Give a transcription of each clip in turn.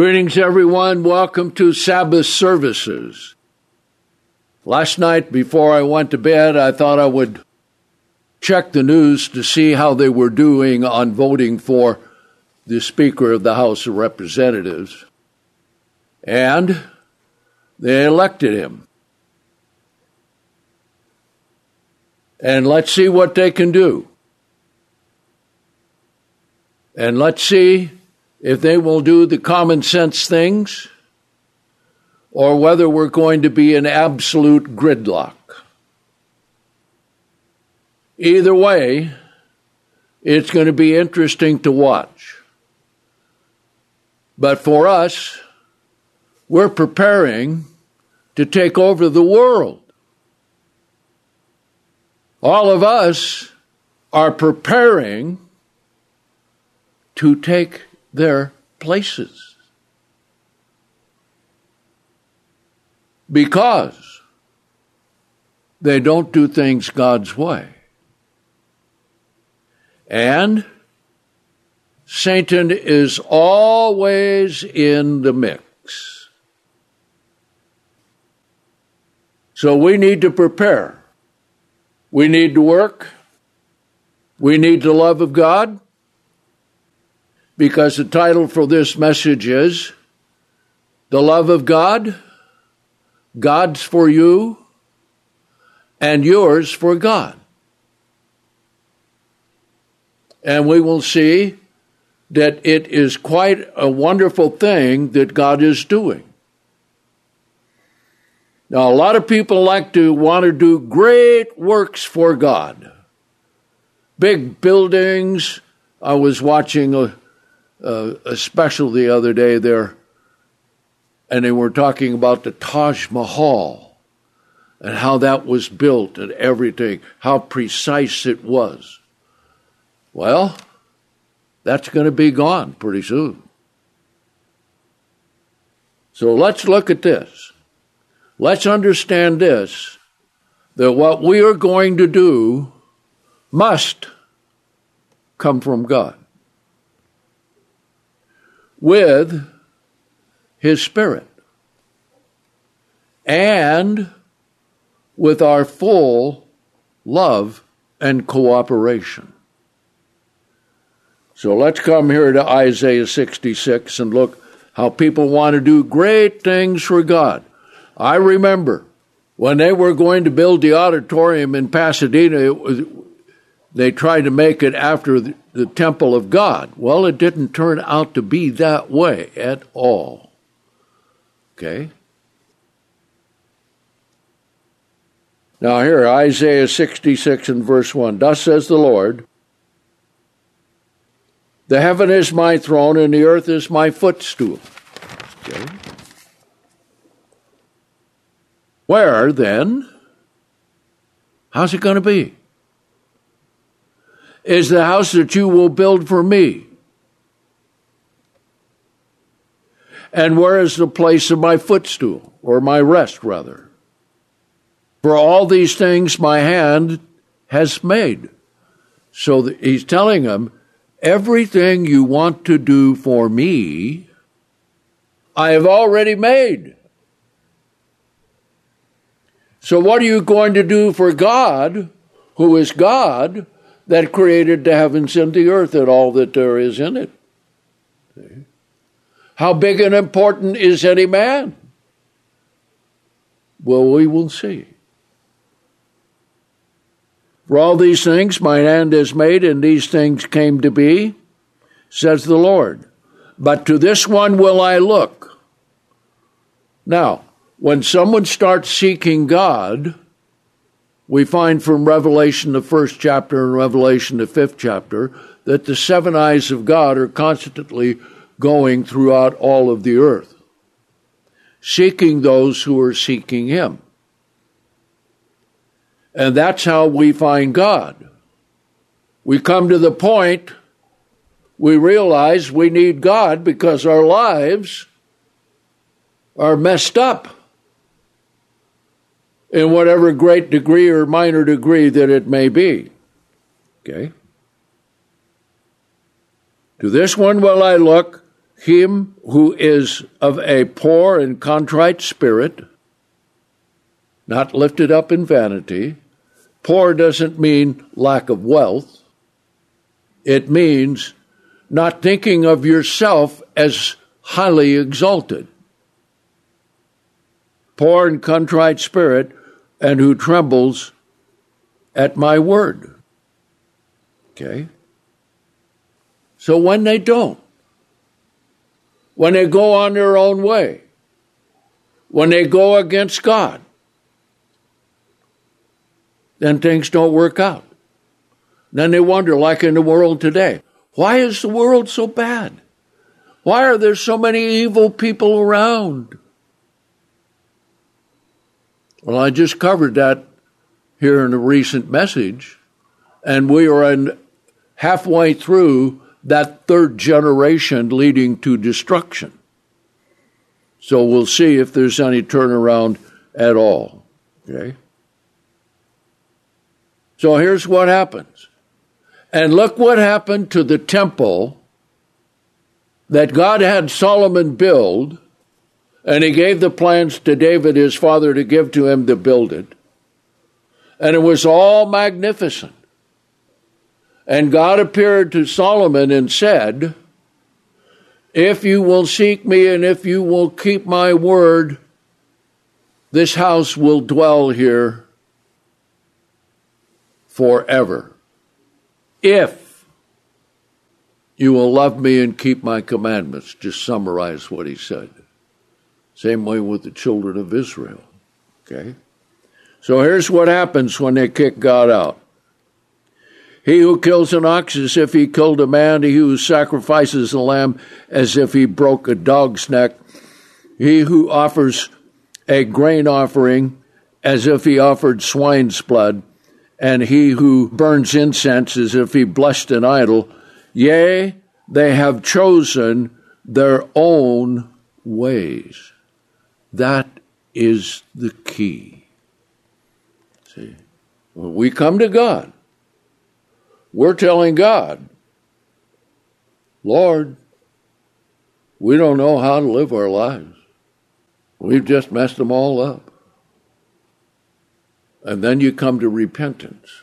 Greetings, everyone. Welcome to Sabbath services. Last night, before I went to bed, I thought I would check the news to see how they were doing on voting for the Speaker of the House of Representatives. And they elected him. And let's see what they can do. And let's see if they will do the common sense things or whether we're going to be in absolute gridlock. Either way, it's going to be interesting to watch. But for us, we're preparing to take over the world. All of us are preparing to take their places. Because they don't do things God's way. And Satan is always in the mix. So we need to prepare. We need to work. We need the love of God because the title for this message is The Love of God, God's for you, and yours for God. And we will see that it is quite a wonderful thing that God is doing. Now, a lot of people like to want to do great works for God. Big buildings. I was watching a, uh, a special the other day there, and they were talking about the Taj Mahal and how that was built and everything, how precise it was. Well, that's going to be gone pretty soon. So let's look at this. Let's understand this that what we are going to do must come from God with His Spirit and with our full love and cooperation. So let's come here to Isaiah 66 and look how people want to do great things for God. I remember when they were going to build the auditorium in Pasadena, was, they tried to make it after the, temple of God. Well, it didn't turn out to be that way at all. Okay? Now, here, Isaiah 66 and verse 1 Thus says the Lord, The heaven is my throne, and the earth is my footstool. Okay? Where, then? How's it going to be? Is the house that you will build for me. And where is the place of my footstool, or my rest, rather? For all these things my hand has made. So he's telling them, everything you want to do for me, I have already made. So what are you going to do for God, who is God, that created the heavens and the earth and all that there is in it. How big and important is any man? Well, we will see. For all these things my hand is made, and these things came to be, says the Lord. But to this one will I look. Now, when someone starts seeking God, we find from Revelation, the first chapter, and Revelation, the fifth chapter, that the seven eyes of God are constantly going throughout all of the earth, seeking those who are seeking Him. And that's how we find God. We come to the point we realize we need God because our lives are messed up in whatever great degree or minor degree that it may be. Okay? To this one will I look, him who is of a poor and contrite spirit, not lifted up in vanity. Poor doesn't mean lack of wealth. It means not thinking of yourself as highly exalted. Poor and contrite spirit, and who trembles at my word. Okay? So when they don't, when they go on their own way, when they go against God, then things don't work out. Then they wonder, like in the world today, why is the world so bad? Why are there so many evil people around? Well, I just covered that here in a recent message, and we are in halfway through that third generation leading to destruction. So we'll see if there's any turnaround at all. Okay? So here's what happens. And look what happened to the temple that God had Solomon build, and he gave the plans to David, his father, to give to him to build it. And it was all magnificent. And God appeared to Solomon and said, If you will seek me and if you will keep my word, this house will dwell here forever. If you will love me and keep my commandments, just summarize what he said. Same way with the children of Israel. Okay? So here's what happens when they kick God out. He who kills an ox as if he killed a man, he who sacrifices a lamb as if he broke a dog's neck, he who offers a grain offering as if he offered swine's blood, and he who burns incense as if he blessed an idol. Yea, they have chosen their own ways. That is the key. See, when we come to God, we're telling God, Lord, we don't know how to live our lives. We've just messed them all up. And then you come to repentance.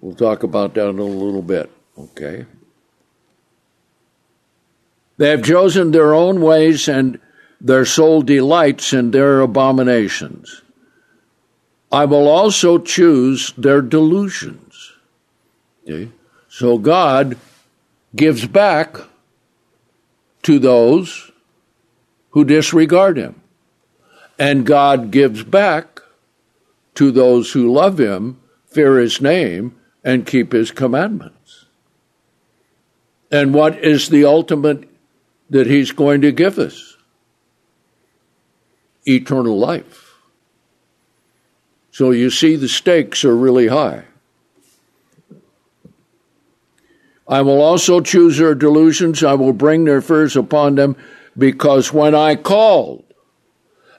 We'll talk about that in a little bit, okay? They have chosen their own ways, and their soul delights in their abominations. I will also choose their delusions. Okay? So God gives back to those who disregard Him. And God gives back to those who love him, fear his name, and keep his commandments. And what is the ultimate that he's going to give us? Eternal life. So you see, the stakes are really high. I will also choose their delusions, I will bring their fears upon them, because when I called,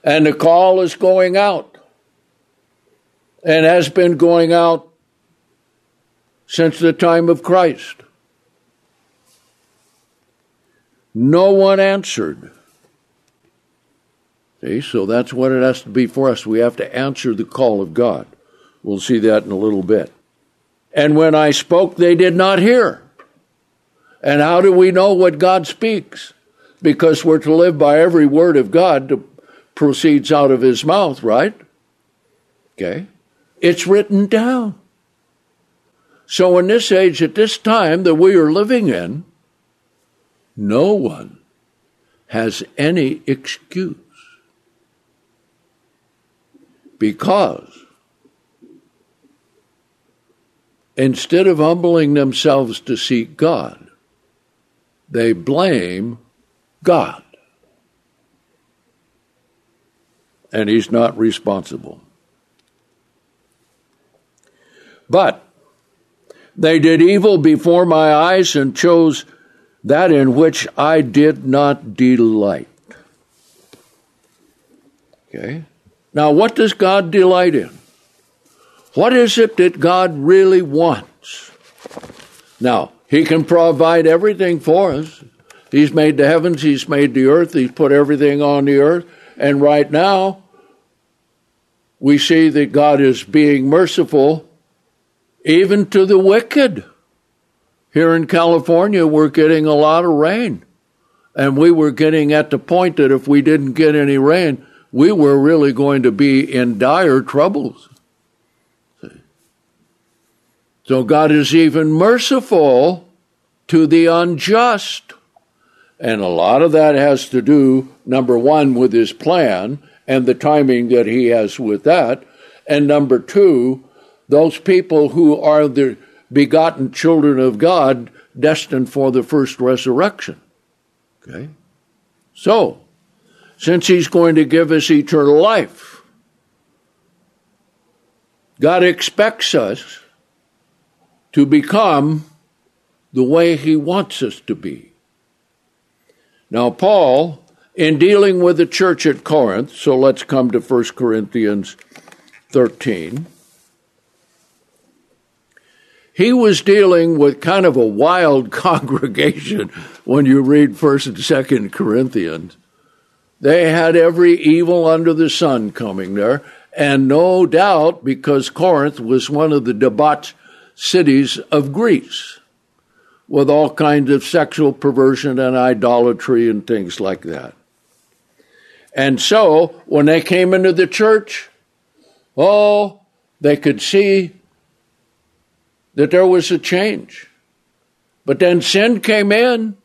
and the call is going out, and has been going out since the time of Christ. No one answered. See, so that's what it has to be for us. We have to answer the call of God. We'll see that in a little bit. And when I spoke, they did not hear. And how do we know what God speaks? Because we're to live by every word of God that proceeds out of his mouth, right? Okay. It's written down. So, in this age, at this time that we are living in, no one has any excuse. Because instead of humbling themselves to seek God, they blame God. And He's not responsible. But they did evil before my eyes and chose that in which I did not delight. Okay? Now, what does God delight in? What is it that God really wants? Now, He can provide everything for us. He's made the heavens, He's made the earth, He's put everything on the earth. And right now, we see that God is being merciful even to the wicked. Here in California, we're getting a lot of rain. And we were getting at the point that if we didn't get any rain, we were really going to be in dire troubles. So God is even merciful to the unjust. And a lot of that has to do, number one, with his plan and the timing that he has with that. And number two, those people who are the begotten children of God destined for the first resurrection. Okay? So, since he's going to give us eternal life, God expects us to become the way he wants us to be. Now, Paul, in dealing with the church at Corinth, so let's come to 1 Corinthians 13 he was dealing with kind of a wild congregation when you read 1st and 2nd Corinthians. They had every evil under the sun coming there, and no doubt because Corinth was one of the debauched cities of Greece with all kinds of sexual perversion and idolatry and things like that. And so when they came into the church, oh, they could see that there was a change. But then sin came in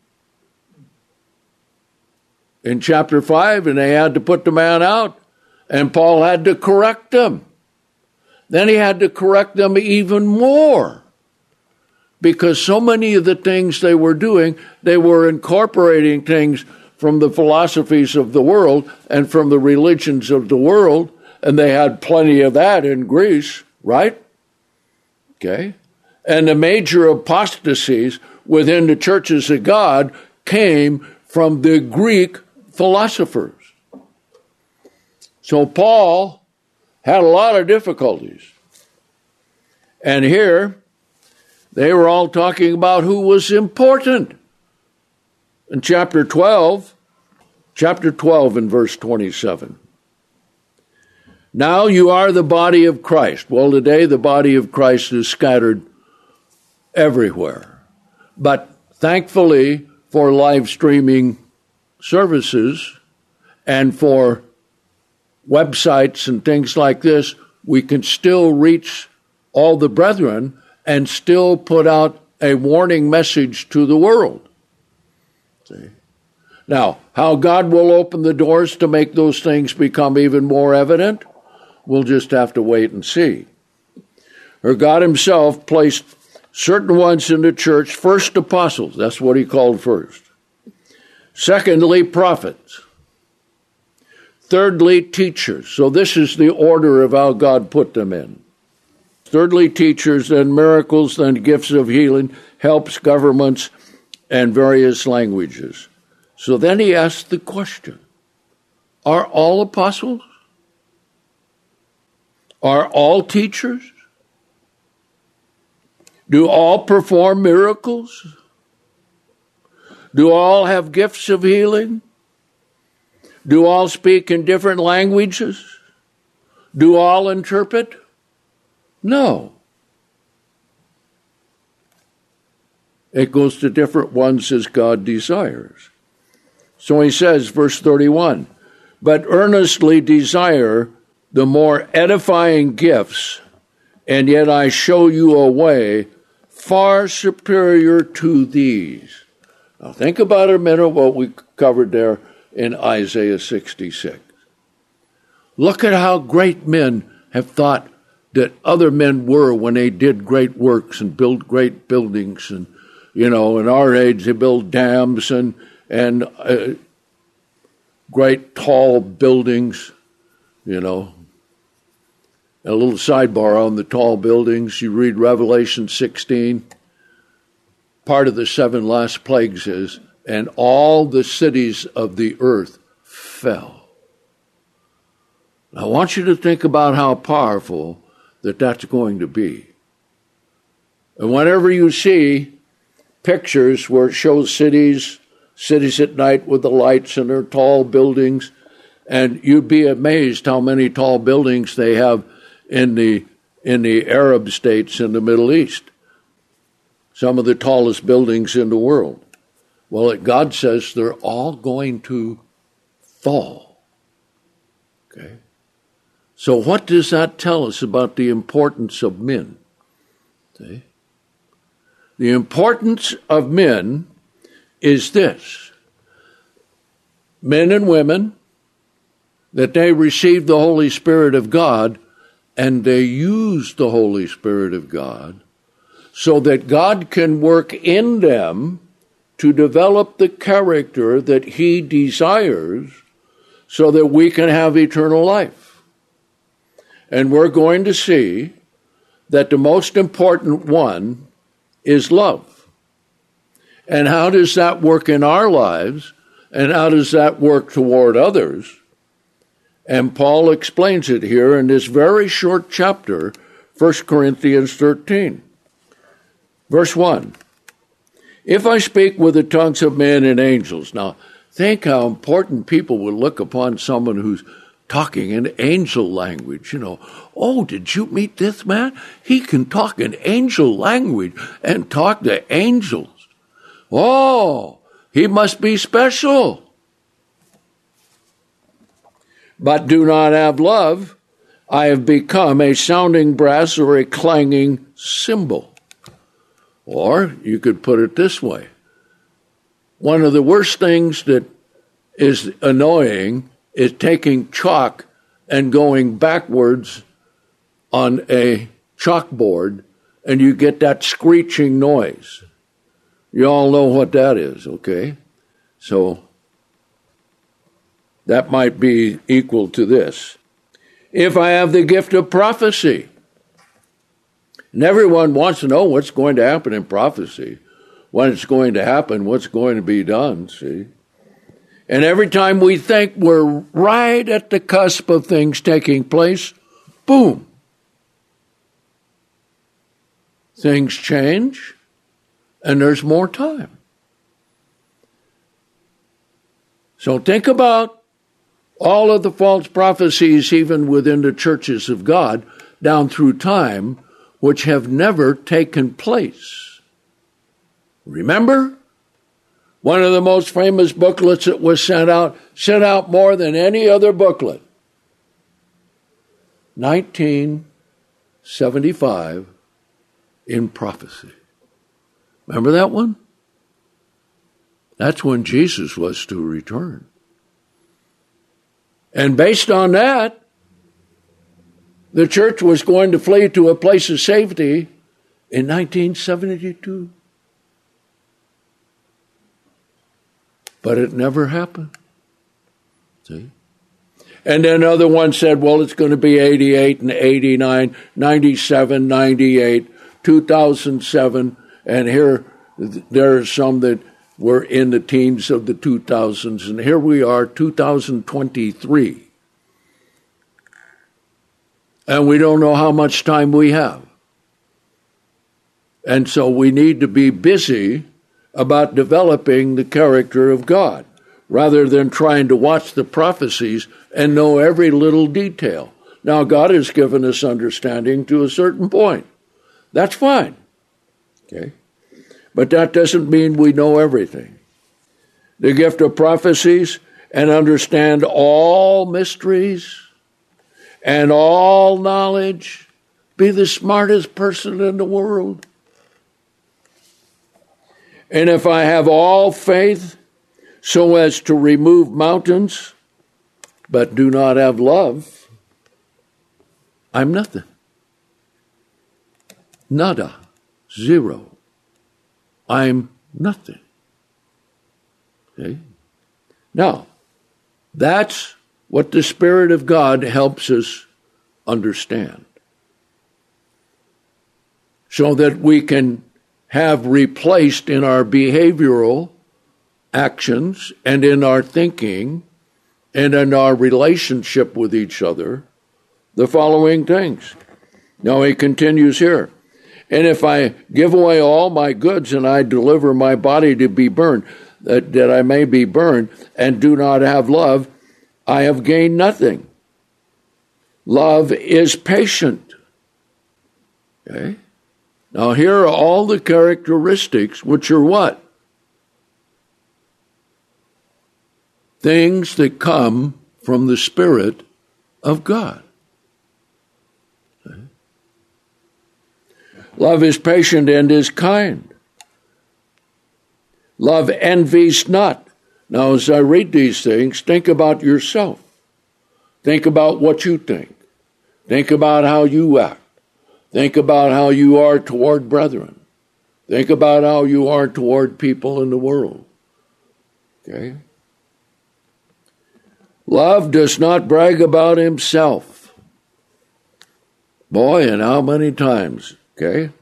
in chapter 5, and they had to put the man out, and Paul had to correct them. Then he had to correct them even more because so many of the things they were doing, they were incorporating things from the philosophies of the world and from the religions of the world, and they had plenty of that in Greece, right? Okay. And the major apostasies within the churches of God came from the Greek philosophers. So Paul had a lot of difficulties. And here, they were all talking about who was important. In chapter 12, chapter 12 and verse 27. Now you are the body of Christ. Well, today the body of Christ is scattered everywhere. But thankfully for live streaming services and for websites and things like this, we can still reach all the brethren and still put out a warning message to the world. See? Now, how God will open the doors to make those things become even more evident, we'll just have to wait and see. Or God Himself placed certain ones in the church, first apostles, that's what he called first. Secondly, prophets. Thirdly, teachers. So this is the order of how God put them in. Thirdly, teachers, then miracles, then gifts of healing, helps, governments, and various languages. So then he asked the question Are all apostles? Are all teachers? Do all perform miracles? Do all have gifts of healing? Do all speak in different languages? Do all interpret? No. It goes to different ones as God desires. So he says, verse 31 But earnestly desire the more edifying gifts, and yet I show you a way far superior to these. Now, think about a minute what we covered there in Isaiah 66. Look at how great men have thought that other men were when they did great works and built great buildings. And, you know, in our age, they build dams and, and uh, great tall buildings, you know, And a little sidebar on the tall buildings. You read Revelation 16. Part of the seven last plagues is, and all the cities of the earth fell. I want you to think about how powerful that that's going to be. And whenever you see pictures where it shows cities cities at night with the lights and their tall buildings. And you'd be amazed how many tall buildings they have in the in the Arab states in the Middle East. Some of the tallest buildings in the world. Well, God says they're all going to fall. Okay? So, what does that tell us about the importance of men? The importance of men is this men and women, that they receive the Holy Spirit of God and they use the Holy Spirit of God so that God can work in them to develop the character that He desires so that we can have eternal life. And we're going to see that the most important one is love. And how does that work in our lives? And how does that work toward others? And Paul explains it here in this very short chapter, 1 Corinthians 13. Verse 1 If I speak with the tongues of men and angels. Now, think how important people would look upon someone who's talking in angel language. You know, oh, did you meet this man? He can talk in angel language and talk to angels. Oh, he must be special but do not have love, I have become a sounding brass or a clanging cymbal. Or you could put it this way one of the worst things that is annoying is taking chalk and going backwards on a chalkboard and you get that screeching noise. You all know what that is, okay? So that might be equal to this. If I have the gift of prophecy, and everyone wants to know what's going to happen in prophecy, when it's going to happen, what's going to be done, see? And every time we think we're right at the cusp of things taking place, boom. Things change, and there's more time. So think about all of the false prophecies, even within the churches of God, down through time, which have never taken place. Remember? One of the most famous booklets that was sent out, sent out more than any other booklet. 1975 in prophecy. Remember that one? That's when Jesus was to return. And based on that, the church was going to flee to a place of safety in 1972. But it never happened. See? And then other one said, well, it's going to be 88 and 89, 97, 98, 2007. And here, there are some that were in the teens of the 2000s, and here we are, 2023. And we don't know how much time we have. And so we need to be busy about developing the character of God rather than trying to watch the prophecies and know every little detail. Now, God has given us understanding to a certain point. That's fine. Okay? But that doesn't mean we know everything. The gift of prophecies and understand all mysteries and all knowledge. Be the smartest person in the world. And if I have all faith so as to remove mountains, but do not have love, I'm nothing. Nada. Zero. I'm nothing. Okay? Now, that's what the Spirit of God helps us understand. So that we can have replaced in our behavioral actions and in our thinking and in our relationship with each other the following things. Now he continues here. And if I give away all my goods and I deliver my body to be burned, that, that I may be burned, and do not have love, I have gained nothing. Love is patient. Okay? Now, here are all the characteristics, which are what? Things that come from the Spirit of God. Love is patient and is kind. Love envies not. Now, as I read these things, think about yourself. Think about what you think. Think about how you act. Think about how you are toward brethren. Think about how you are toward people in the world. Okay? Love does not brag about himself. Boy, and how many times, okay?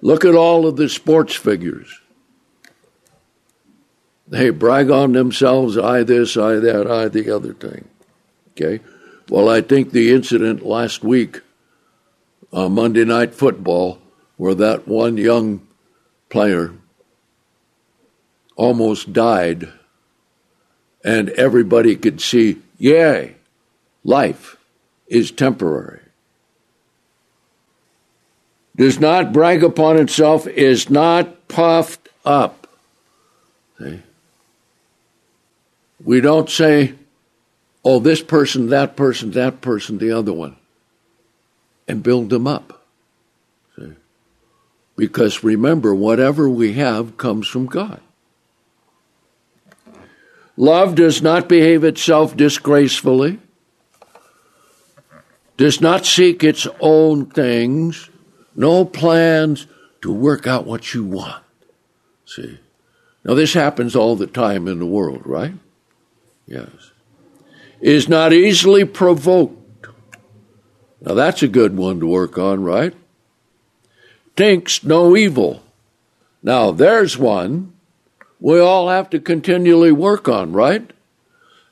Look at all of the sports figures. They brag on themselves, I this, I that, I the other thing. Okay? Well, I think the incident last week on uh, Monday Night Football, where that one young player almost died, and everybody could see, yay, life is temporary. Does not brag upon itself, is not puffed up. See? We don't say, oh, this person, that person, that person, the other one, and build them up. See? Because remember, whatever we have comes from God. Love does not behave itself disgracefully, does not seek its own things, no plans to work out what you want. See? Now, this happens all the time in the world, right? Yes. Is not easily provoked. Now that's a good one to work on, right? Thinks no evil. Now there's one we all have to continually work on, right?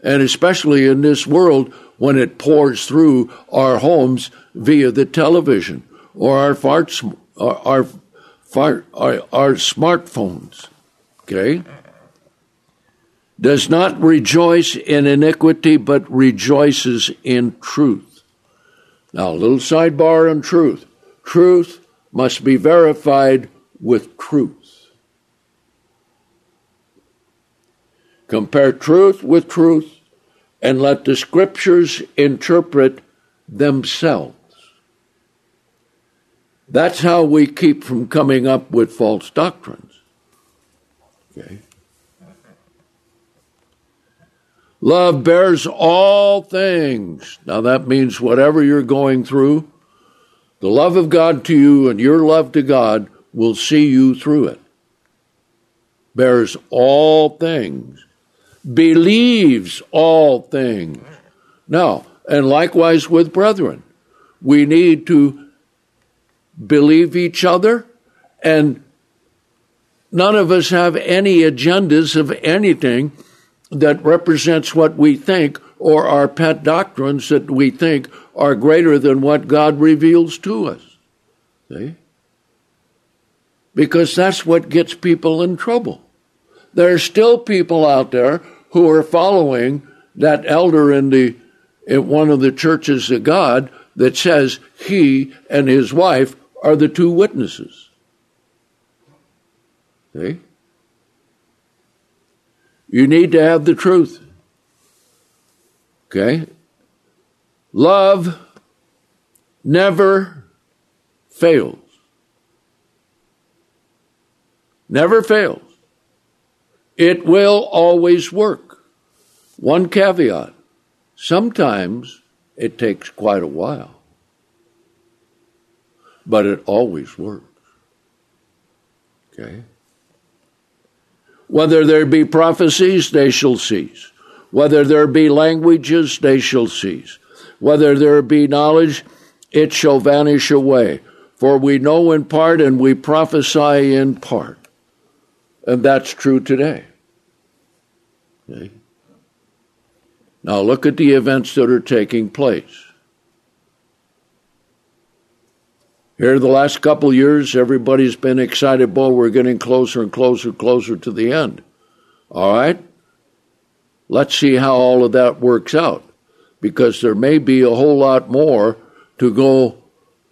And especially in this world when it pours through our homes via the television or our farts, our, our, our, our smartphones. Okay? Does not rejoice in iniquity, but rejoices in truth. Now, a little sidebar on truth. Truth must be verified with truth. Compare truth with truth and let the scriptures interpret themselves. That's how we keep from coming up with false doctrines. Okay? Love bears all things. Now that means whatever you're going through, the love of God to you and your love to God will see you through it. Bears all things. Believes all things. Now, and likewise with brethren, we need to believe each other and none of us have any agendas of anything that represents what we think or our pet doctrines that we think are greater than what God reveals to us. See? Because that's what gets people in trouble. There are still people out there who are following that elder in the in one of the churches of God that says he and his wife are the two witnesses. See? You need to have the truth. Okay? Love never fails. Never fails. It will always work. One caveat sometimes it takes quite a while, but it always works. Okay? Whether there be prophecies, they shall cease. Whether there be languages, they shall cease. Whether there be knowledge, it shall vanish away. For we know in part and we prophesy in part. And that's true today. Okay? Now look at the events that are taking place. Here, the last couple years, everybody's been excited. Boy, we're getting closer and closer, closer to the end. All right? Let's see how all of that works out because there may be a whole lot more to go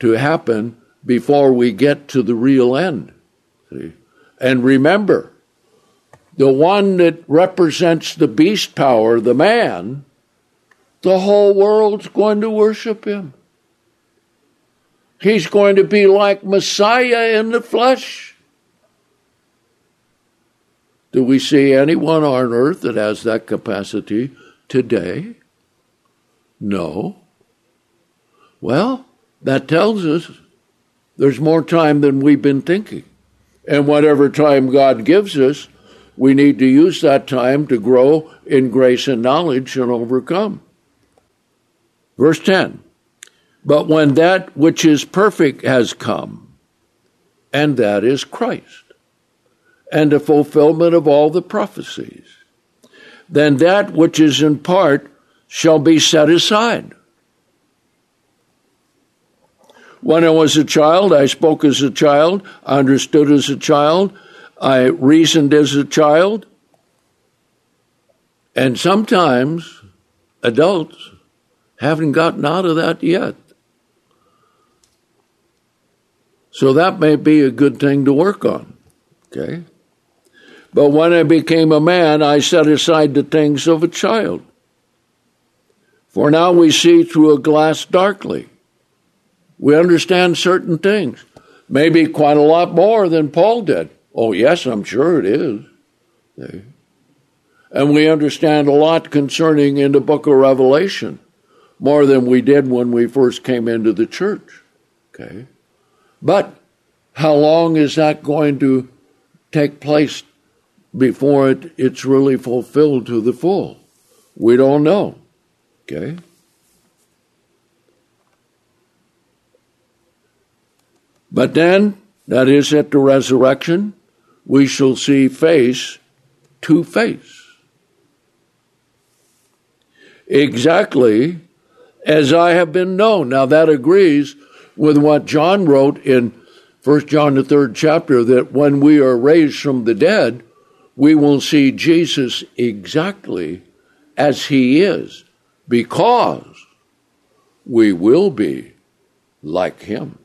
to happen before we get to the real end. See? And remember, the one that represents the beast power, the man, the whole world's going to worship him. He's going to be like Messiah in the flesh. Do we see anyone on earth that has that capacity today? No. Well, that tells us there's more time than we've been thinking. And whatever time God gives us, we need to use that time to grow in grace and knowledge and overcome. Verse 10 But when that which is perfect has come, and that is Christ, and the fulfillment of all the prophecies, then that which is in part shall be set aside. When I was a child, I spoke as a child, I understood as a child, I reasoned as a child. And sometimes adults haven't gotten out of that yet. So that may be a good thing to work on. Okay? But when I became a man, I set aside the things of a child. For now we see through a glass darkly. We understand certain things, maybe quite a lot more than Paul did. Oh, yes, I'm sure it is. Okay. And we understand a lot concerning in the book of Revelation more than we did when we first came into the church. Okay? But how long is that going to take place before it, it's really fulfilled to the full? We don't know. Okay? But then, that is at the resurrection, we shall see face to face. Exactly as I have been known. Now that agrees with what John wrote in 1 John the third chapter that when we are raised from the dead, we will see Jesus exactly as he is because we will be like him.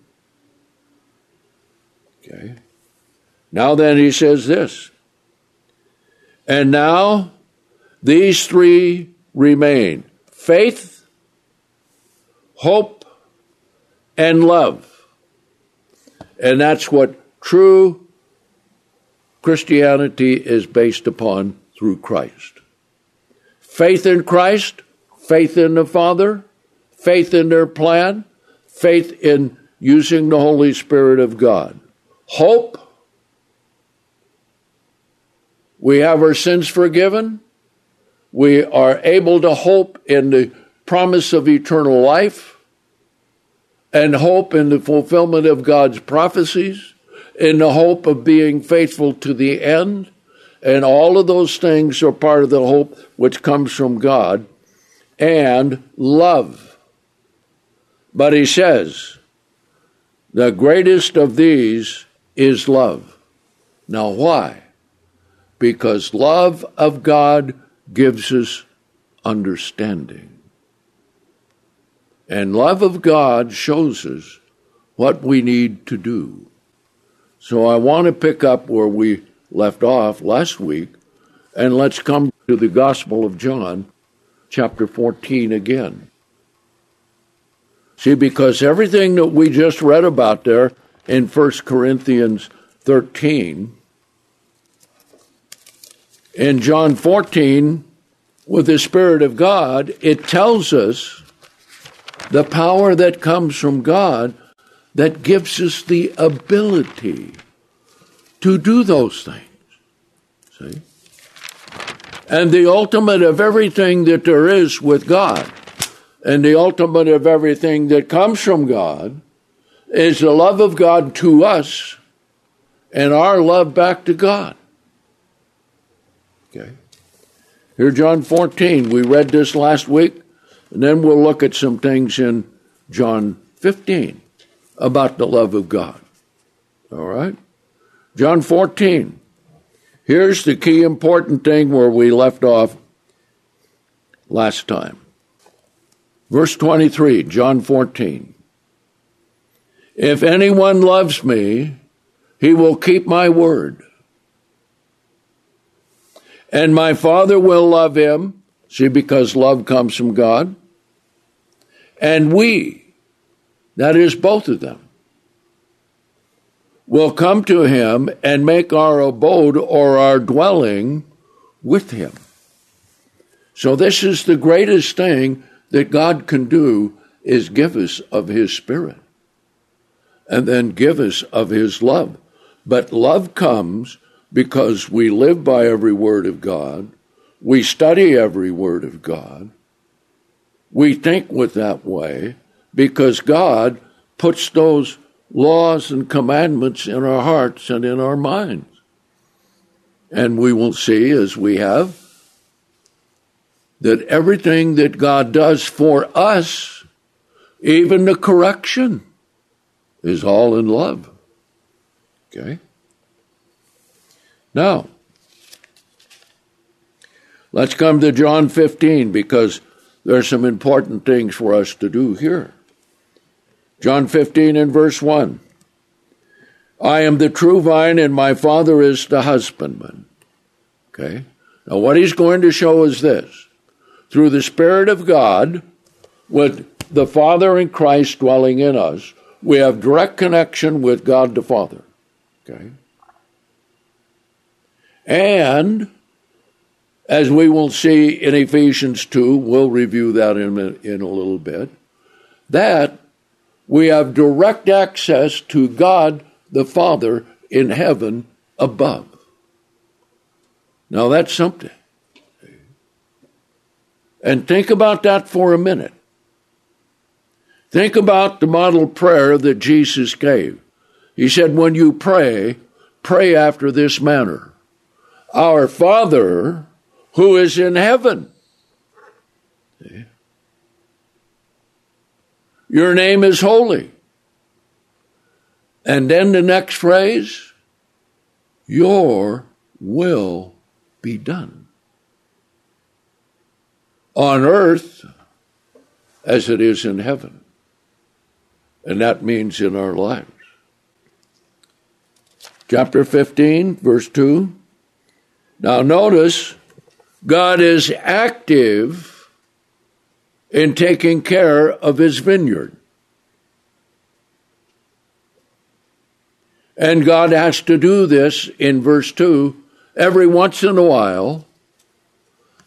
Okay. Now then he says this. And now these three remain faith, hope, and love. And that's what true Christianity is based upon through Christ. Faith in Christ, faith in the Father, faith in their plan, faith in using the Holy Spirit of God. Hope, we have our sins forgiven. We are able to hope in the promise of eternal life and hope in the fulfillment of God's prophecies, in the hope of being faithful to the end. And all of those things are part of the hope which comes from God and love. But he says, the greatest of these is love. Now, why? Because love of God gives us understanding. And love of God shows us what we need to do. So I want to pick up where we left off last week, and let's come to the Gospel of John, chapter 14 again. See, because everything that we just read about there in 1 Corinthians 13, in John 14, with the Spirit of God, it tells us the power that comes from God that gives us the ability to do those things. See? And the ultimate of everything that there is with God, and the ultimate of everything that comes from God, is the love of God to us and our love back to God. Okay. Here, John 14, we read this last week. And then we'll look at some things in John 15 about the love of God. All right? John 14. Here's the key important thing where we left off last time. Verse 23, John 14. If anyone loves me, he will keep my word. And my Father will love him. See, because love comes from God. And we, that is both of them, will come to him and make our abode or our dwelling with him. So this is the greatest thing that God can do is give us of his spirit and then give us of his love. But love comes because we live by every word of God. We study every word of God. We think with that way because God puts those laws and commandments in our hearts and in our minds. And we will see, as we have, that everything that God does for us, even the correction, is all in love. Okay? Now, let's come to John 15 because there's some important things for us to do here. John 15 and verse 1. I am the true vine, and my Father is the husbandman. Okay? Now, what he's going to show is this through the Spirit of God, with the Father and Christ dwelling in us, we have direct connection with God the Father. Okay? And as we will see in Ephesians 2, we'll review that in a, in a little bit, that we have direct access to God the Father in heaven above. Now that's something. And think about that for a minute. Think about the model prayer that Jesus gave. He said, When you pray, pray after this manner Our Father who is in heaven. Your name is holy. And then the next phrase, your will be done. On earth as it is in heaven. And that means in our lives. Chapter 15, verse 2. Now notice, God is active in taking care of his vineyard. And God has to do this in verse 2 every once in a while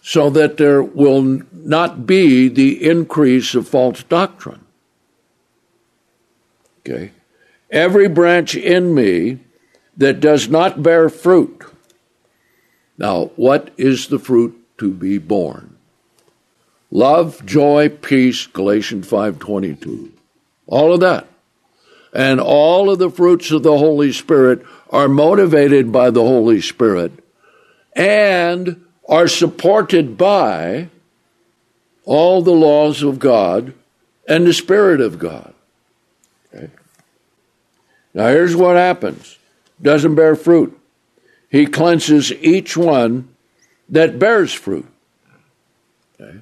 so that there will not be the increase of false doctrine. Okay? Every branch in me that does not bear fruit. Now, what is the fruit to be borne? love, joy, peace, Galatians 5:22. All of that. And all of the fruits of the Holy Spirit are motivated by the Holy Spirit and are supported by all the laws of God and the Spirit of God. Okay. Now here's what happens. Doesn't bear fruit. He cleanses each one that bears fruit. Okay.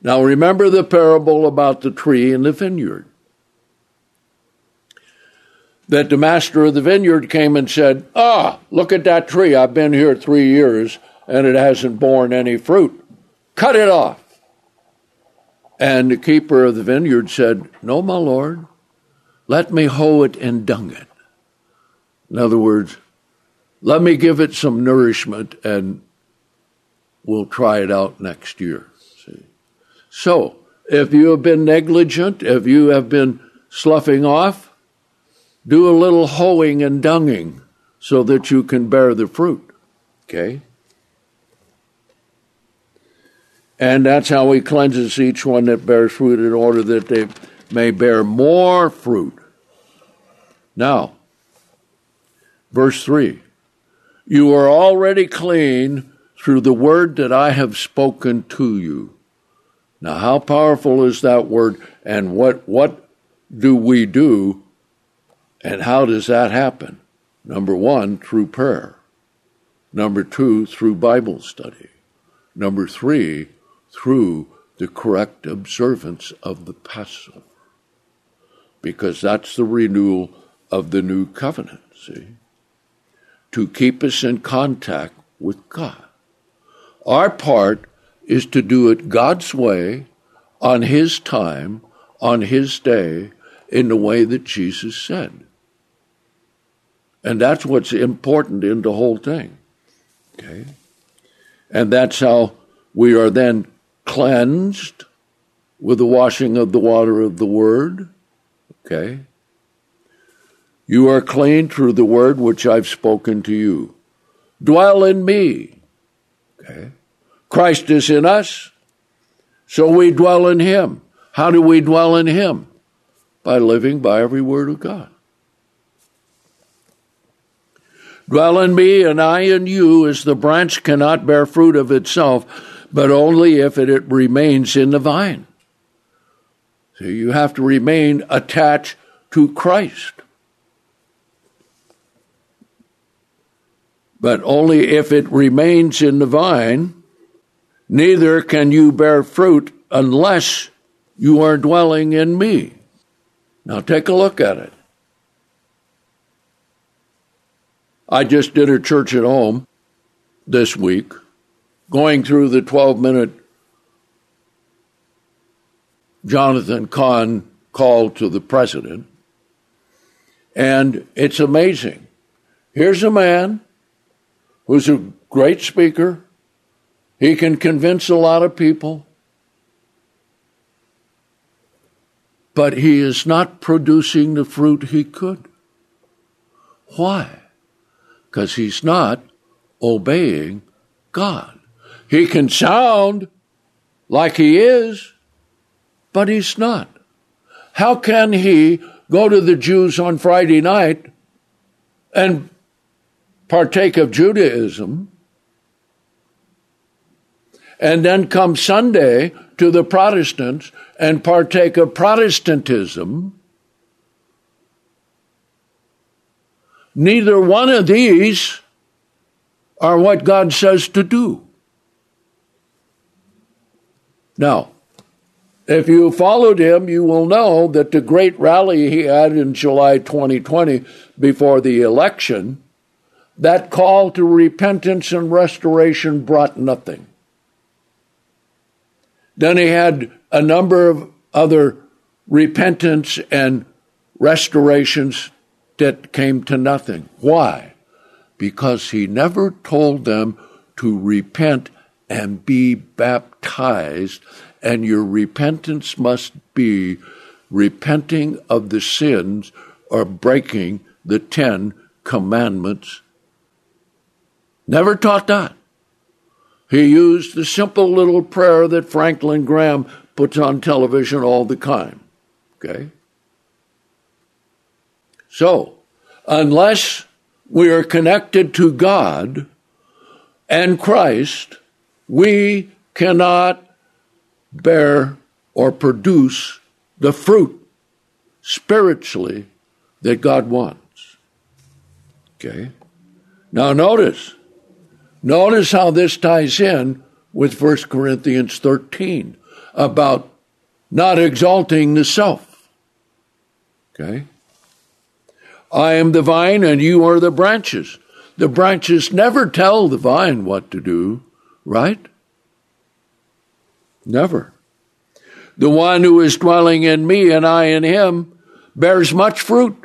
Now remember the parable about the tree in the vineyard. That the master of the vineyard came and said, Ah, look at that tree. I've been here three years and it hasn't borne any fruit. Cut it off. And the keeper of the vineyard said, No, my lord, let me hoe it and dung it. In other words, let me give it some nourishment and we'll try it out next year. So, if you have been negligent, if you have been sloughing off, do a little hoeing and dunging so that you can bear the fruit. Okay? And that's how he cleanses each one that bears fruit in order that they may bear more fruit. Now, verse 3 You are already clean through the word that I have spoken to you. Now, how powerful is that word, and what, what do we do, and how does that happen? Number one, through prayer. Number two, through Bible study. Number three, through the correct observance of the Passover. Because that's the renewal of the new covenant, see? To keep us in contact with God. Our part is to do it God's way, on His time, on His day, in the way that Jesus said. And that's what's important in the whole thing. Okay? And that's how we are then cleansed with the washing of the water of the Word. Okay? You are clean through the Word which I've spoken to you. Dwell in me. Okay? Christ is in us, so we dwell in Him. How do we dwell in Him? By living by every word of God. Dwell in me, and I in you, as the branch cannot bear fruit of itself, but only if it remains in the vine. So you have to remain attached to Christ. But only if it remains in the vine, neither can you bear fruit unless you are dwelling in me. Now take a look at it. I just did a church at home this week, going through the 12 minute Jonathan Cahn call to the president. And it's amazing. Here's a man who's a great speaker. He can convince a lot of people. But he is not producing the fruit he could. Why? because he's not obeying God. He can sound like he is, but he's not. How can he go to the Jews on Friday night and partake of Judaism and then come Sunday to the Protestants and partake of Protestantism Neither one of these are what God says to do. Now, if you followed him, you will know that the great rally he had in July 2020 before the election, that call to repentance and restoration brought nothing. Then he had a number of other repentance and restorations that came to nothing. Why? Because he never told them to repent and be baptized, and your repentance must be repenting of the sins or breaking the Ten Commandments. Never taught that. He used the simple little prayer that Franklin Graham puts on television all the time. Okay? So, unless we are connected to God and Christ, we cannot bear or produce the fruit spiritually that God wants. Okay? Now notice, notice how this ties in with 1 Corinthians 13 about not exalting the self. Okay? I am the vine and you are the branches. The branches never tell the vine what to do, right? Never. The one who is dwelling in me and I in him bears much fruit.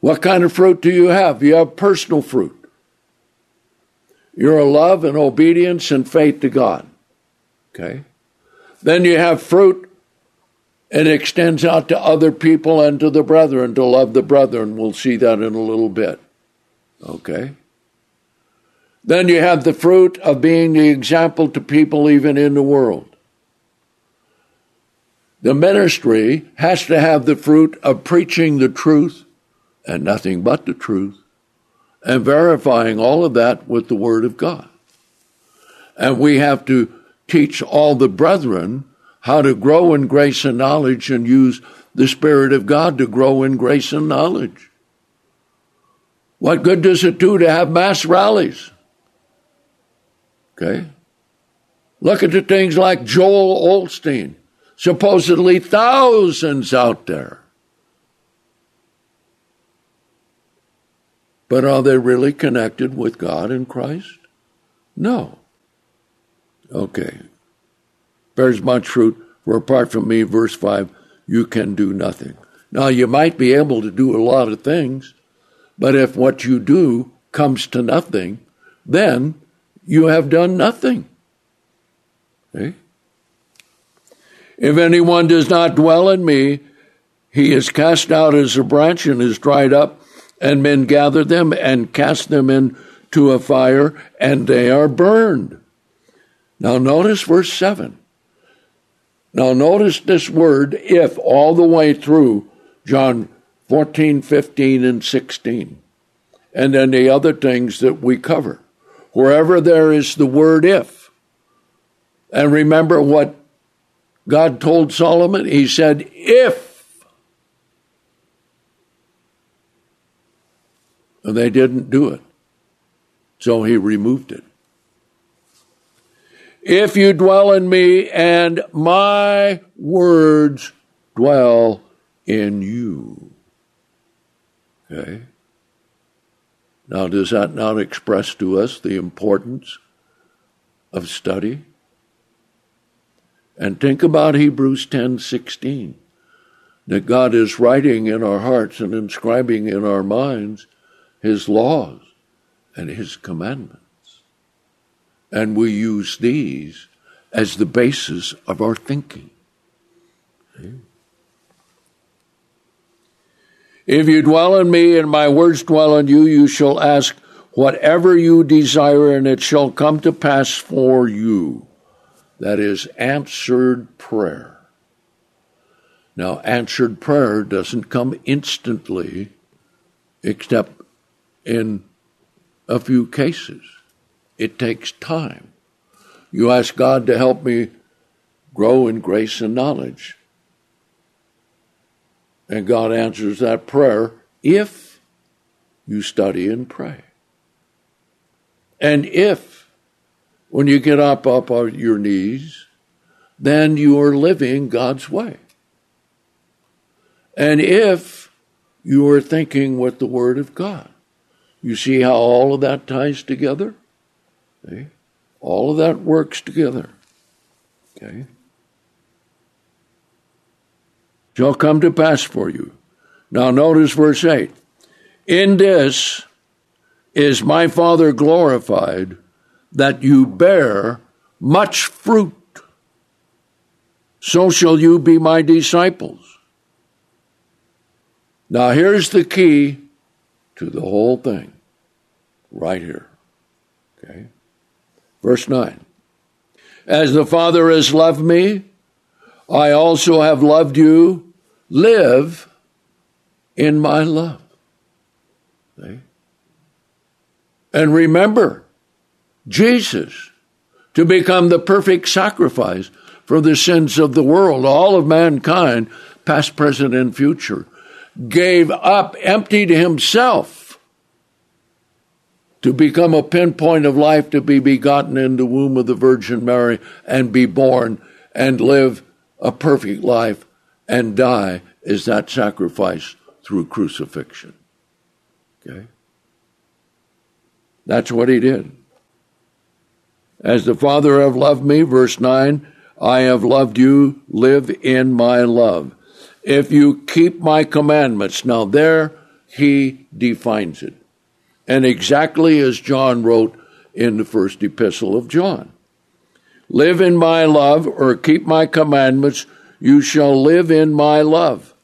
What kind of fruit do you have? You have personal fruit. You're love and obedience and faith to God. Okay? Then you have fruit and it extends out to other people and to the brethren to love the brethren. We'll see that in a little bit. Okay? Then you have the fruit of being the example to people even in the world. The ministry has to have the fruit of preaching the truth and nothing but the truth and verifying all of that with the Word of God. And we have to teach all the brethren how to grow in grace and knowledge and use the Spirit of God to grow in grace and knowledge. What good does it do to have mass rallies? Okay. Look at the things like Joel Osteen, supposedly thousands out there. But are they really connected with God and Christ? No. Okay. Bears much fruit, for apart from me, verse 5, you can do nothing. Now, you might be able to do a lot of things, but if what you do comes to nothing, then you have done nothing. Okay? If anyone does not dwell in me, he is cast out as a branch and is dried up, and men gather them and cast them into a fire, and they are burned. Now, notice verse 7. Now, notice this word, if, all the way through John 14, 15, and 16. And then the other things that we cover. Wherever there is the word if. And remember what God told Solomon? He said, if. And they didn't do it. So he removed it. If you dwell in me and my words dwell in you. Okay? Now, does that not express to us the importance of study? And think about Hebrews 10:16 that God is writing in our hearts and inscribing in our minds his laws and his commandments. And we use these as the basis of our thinking. If you dwell in me and my words dwell in you, you shall ask whatever you desire, and it shall come to pass for you that is answered prayer. Now, answered prayer doesn't come instantly, except in a few cases. It takes time. You ask God to help me grow in grace and knowledge. And God answers that prayer if you study and pray. And if when you get up on your knees, then you are living God's way. And if you are thinking with the Word of God, you see how all of that ties together? Okay? All of that works together. Okay? Shall come to pass for you. Now notice verse 8. In this is my Father glorified that you bear much fruit. So shall you be my disciples. Now, here's the key to the whole thing, right here. Okay? Verse 9 As the Father has loved me, I also have loved you. Live in my love. Okay? And remember, Jesus to become the perfect sacrifice for the sins of the world, all of mankind, past, present, and future, gave up, emptied himself to become a pinpoint of life to be begotten in the womb of the Virgin Mary and be born and live a perfect life and die is that sacrifice through crucifixion. Okay? That's what he did. As the Father have loved me, verse 9, I have loved you, live in my love. If you keep my commandments, now there he defines it. And exactly as John wrote in the first epistle of John. Live in my love or keep my commandments, you shall live in my love.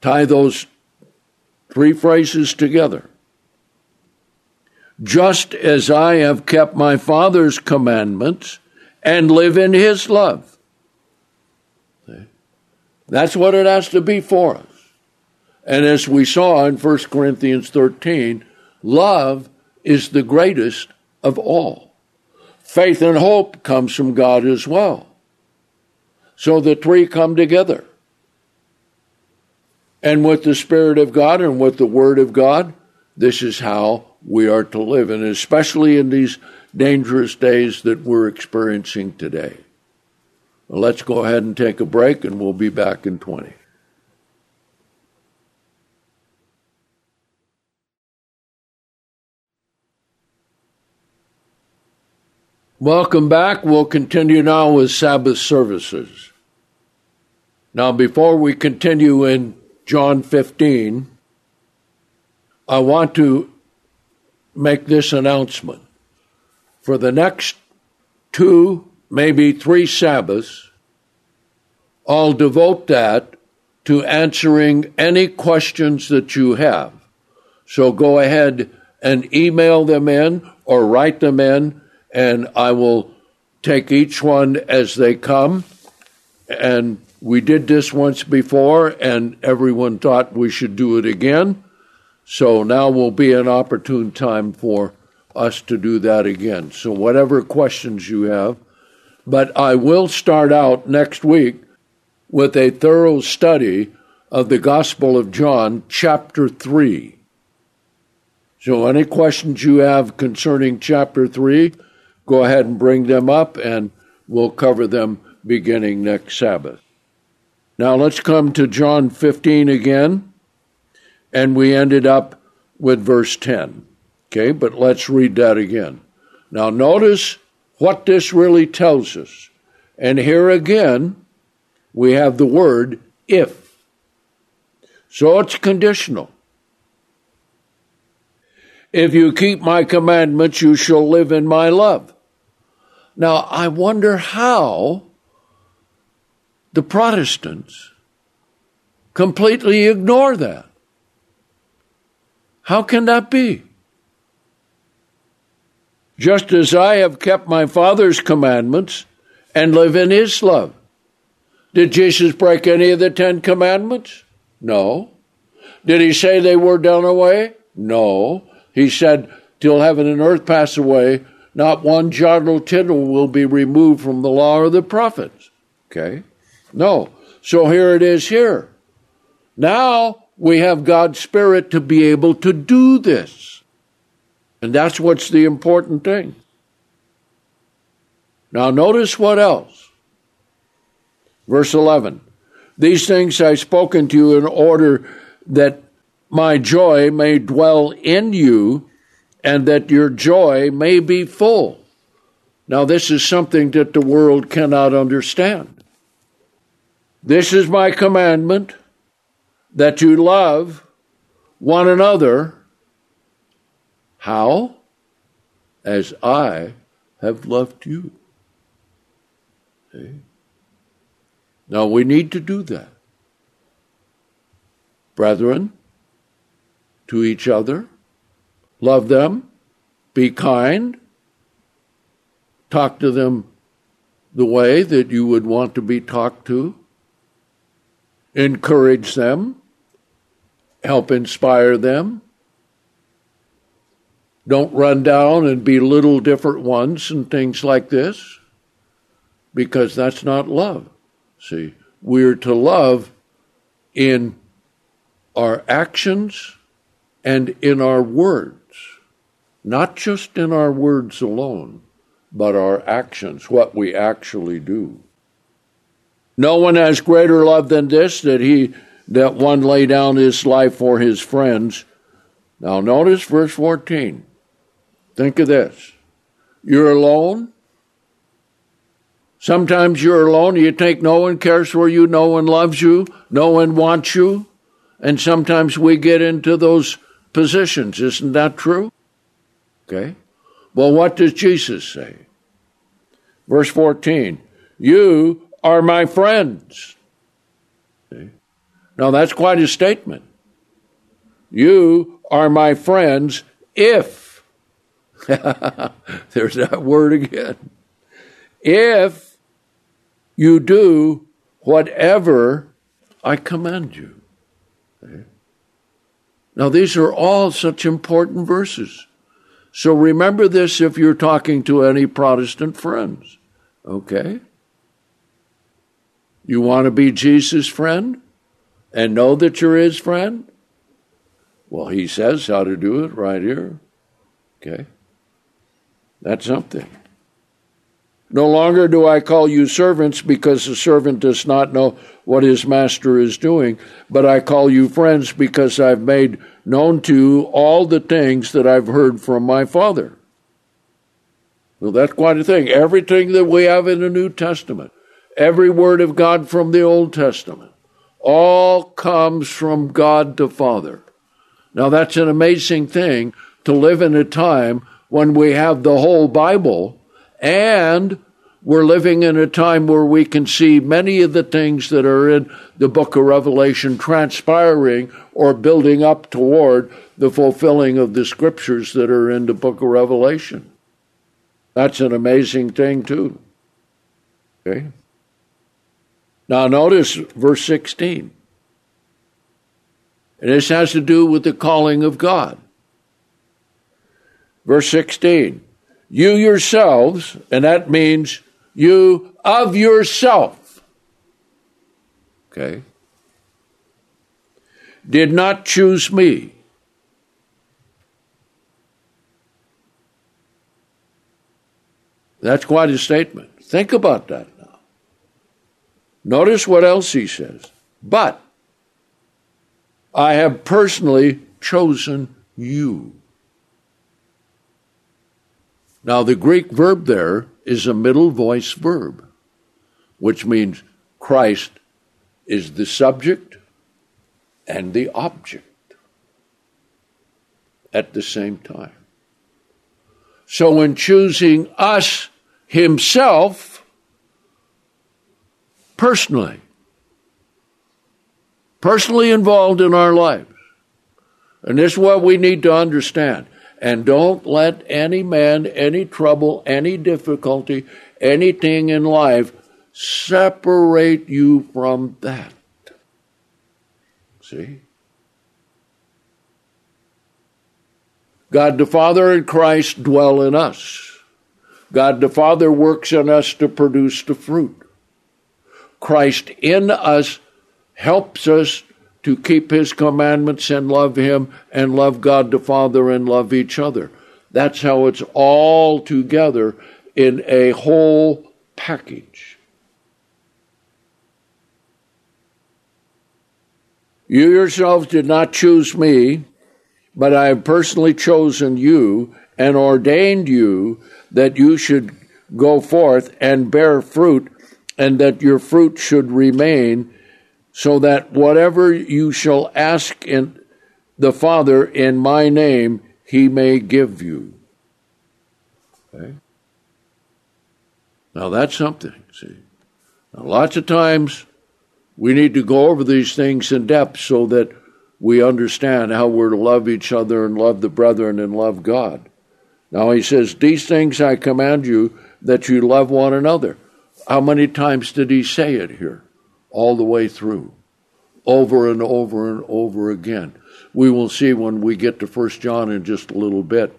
Tie those three phrases together just as I have kept my Father's commandments and live in his love. That's what it has to be for us. And as we saw in 1 Corinthians 13, love is the greatest of all. Faith and hope comes from God as well. So the three come together. And with the Spirit of God and with the Word of God, this is how we are to live, and especially in these dangerous days that we're experiencing today. Let's go ahead and take a break, and we'll be back in 20. Welcome back. We'll continue now with Sabbath services. Now, before we continue in John 15, I want to make this announcement. For the next two, maybe three Sabbaths, I'll devote that to answering any questions that you have. So go ahead and email them in or write them in and I will take each one as they come. And we did this once before, and everyone thought we should do it again. So now will be an opportune time for us to do that again. So, whatever questions you have, but I will start out next week with a thorough study of the Gospel of John, chapter 3. So, any questions you have concerning chapter 3, go ahead and bring them up, and we'll cover them beginning next Sabbath. Now let's come to John 15 again, and we ended up with verse 10. Okay, but let's read that again. Now notice what this really tells us. And here again, we have the word if. So it's conditional. If you keep my commandments, you shall live in my love. Now, I wonder how the Protestants completely ignore that. How can that be? Just as I have kept my Father's commandments and live in His love. Did Jesus break any of the Ten Commandments? No. Did He say they were done away? No. He said, Till heaven and earth pass away, not one jot or tittle will be removed from the law or the prophets. Okay? No. So here it is here. Now we have God's Spirit to be able to do this. And that's what's the important thing. Now notice what else. Verse 11. These things I've spoken to you in order that my joy may dwell in you and that your joy may be full. Now, this is something that the world cannot understand. This is my commandment that you love one another. How? As I have loved you. See? Now we need to do that. Brethren, to each other, Love them, be kind, talk to them the way that you would want to be talked to, encourage them, help inspire them. Don't run down and belittle different ones and things like this, because that's not love. See, we're to love in our actions and in our words not just in our words alone, but our actions, what we actually do. No one has greater love than this that he that one lay down his life for his friends. Now notice verse 14. Think of this. You're alone. Sometimes you're alone. You think no one cares for you, no one loves you, no one wants you. And sometimes we get into those positions. Isn't that true? Okay? Well, what does Jesus say? Verse 14 You are my friends. Now, that's quite a statement. You are my friends if, there's that word again, if you do whatever I command you. Now, these are all such important verses. So remember this if you're talking to any Protestant friends. Okay? You want to be Jesus' friend and know that you're his friend? Well, he says how to do it right here. Okay? That's something. No longer do I call you servants because the servant does not know what his master is doing, but I call you friends because I've made known to you all the things that I've heard from my Father. Well, that's quite a thing. Everything that we have in the New Testament, every word of God from the Old Testament, all comes from God the Father. Now, that's an amazing thing to live in a time when we have the whole Bible and we're living in a time where we can see many of the things that are in the book of Revelation transpiring or building up toward the fulfilling of the scriptures that are in the book of Revelation. That's an amazing thing, too. Okay? Now, notice verse 16. And this has to do with the calling of God. Verse 16. You yourselves, and that means you of yourself, okay, did not choose me. That's quite a statement. Think about that now. Notice what else he says. But I have personally chosen you. Now, the Greek verb there is a middle voice verb, which means Christ is the subject and the object at the same time. So, in choosing us himself personally, personally involved in our lives, and this is what we need to understand. And don't let any man, any trouble, any difficulty, anything in life separate you from that. See? God the Father and Christ dwell in us. God the Father works in us to produce the fruit. Christ in us helps us to keep his commandments and love him and love God the Father and love each other. That's how it's all together in a whole package. You yourselves did not choose me, but I have personally chosen you and ordained you that you should go forth and bear fruit, and that your fruit should remain so that whatever you shall ask in the Father in my name, he may give you. Okay? Now that's something, see. Now, lots of times we need to go over these things in depth so that we understand how we're to love each other and love the brethren and love God. Now he says, These things I command you that you love one another. How many times did he say it here? All the way through, over and over and over again. We will see when we get to First John in just a little bit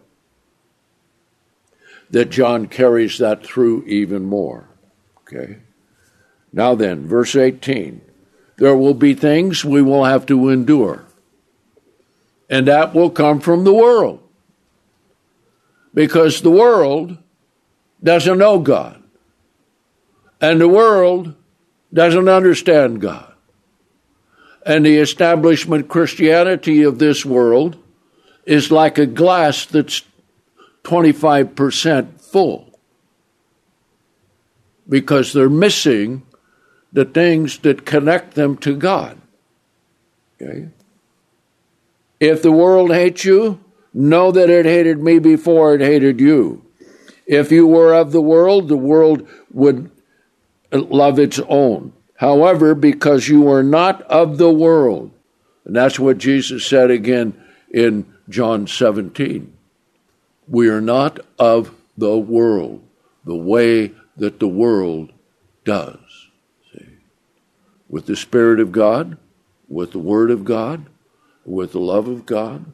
that John carries that through even more. Okay? Now then, verse 18. There will be things we will have to endure. And that will come from the world. Because the world doesn't know God. And the world doesn't understand God. And the establishment Christianity of this world is like a glass that's 25% full because they're missing the things that connect them to God. Okay? If the world hates you, know that it hated me before it hated you. If you were of the world, the world would love its own. However, because you are not of the world, and that's what Jesus said again in John 17. We are not of the world, the way that the world does. See? With the Spirit of God, with the Word of God, with the love of God,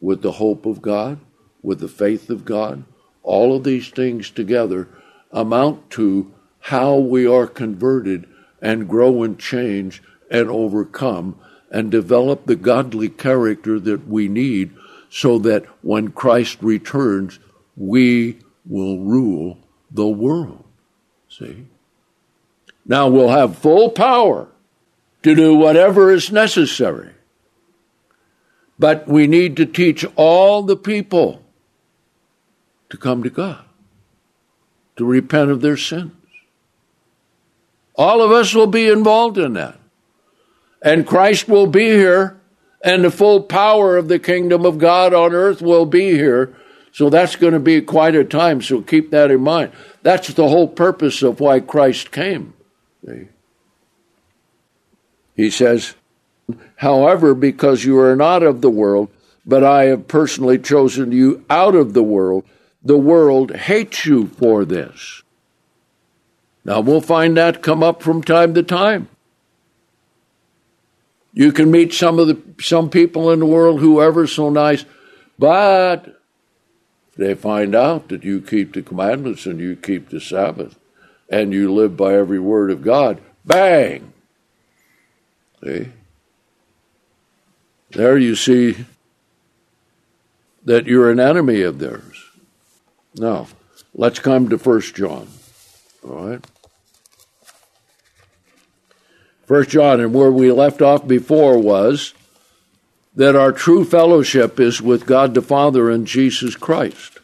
with the hope of God, with the faith of God, all of these things together amount to how we are converted and grow and change and overcome and develop the godly character that we need so that when Christ returns, we will rule the world. See? Now we'll have full power to do whatever is necessary. But we need to teach all the people to come to God, to repent of their sins. All of us will be involved in that. And Christ will be here, and the full power of the kingdom of God on earth will be here. So that's going to be quite a time, so keep that in mind. That's the whole purpose of why Christ came. He says, However, because you are not of the world, but I have personally chosen you out of the world, the world hates you for this. Now we'll find that come up from time to time. You can meet some of the some people in the world who ever so nice, but they find out that you keep the commandments and you keep the Sabbath and you live by every word of God. Bang! See? There you see that you're an enemy of theirs. Now, let's come to First John. All right? First John, and where we left off before was that our true fellowship is with God the Father and Jesus Christ.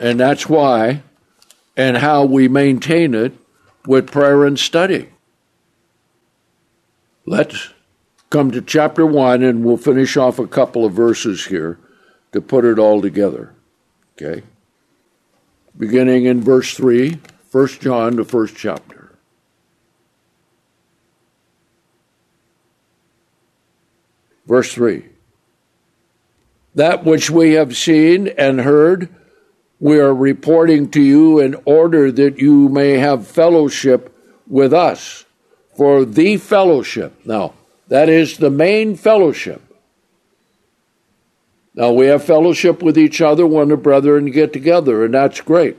And that's why and how we maintain it with prayer and study. Let's come to chapter 1 and we'll finish off a couple of verses here to put it all together. Okay? Beginning in verse 3, 1 John, the first chapter. Verse 3 That which we have seen and heard, we are reporting to you in order that you may have fellowship with us. For the fellowship, now, that is the main fellowship. Now, we have fellowship with each other when the brethren get together, and that's great,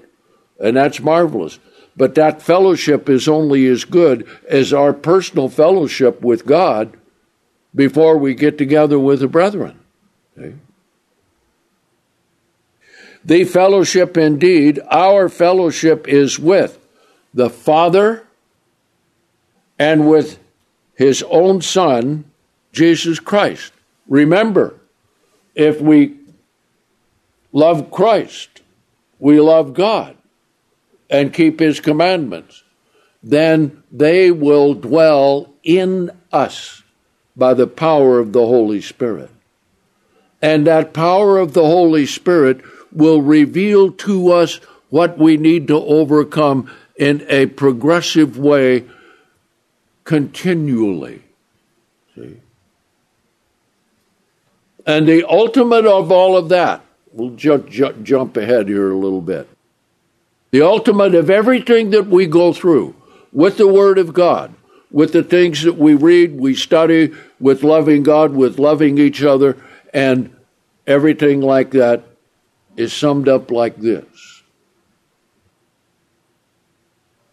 and that's marvelous. But that fellowship is only as good as our personal fellowship with God before we get together with the brethren. Okay? The fellowship indeed, our fellowship is with the Father and with his own Son, Jesus Christ. Remember, if we love Christ, we love God, and keep his commandments, then they will dwell in us by the power of the Holy Spirit. And that power of the Holy Spirit will reveal to us what we need to overcome in a progressive way continually. See? And the ultimate of all of that, we'll ju- ju- jump ahead here a little bit. The ultimate of everything that we go through with the Word of God with the things that we read, we study, with loving God, with loving each other, and everything like that is summed up like this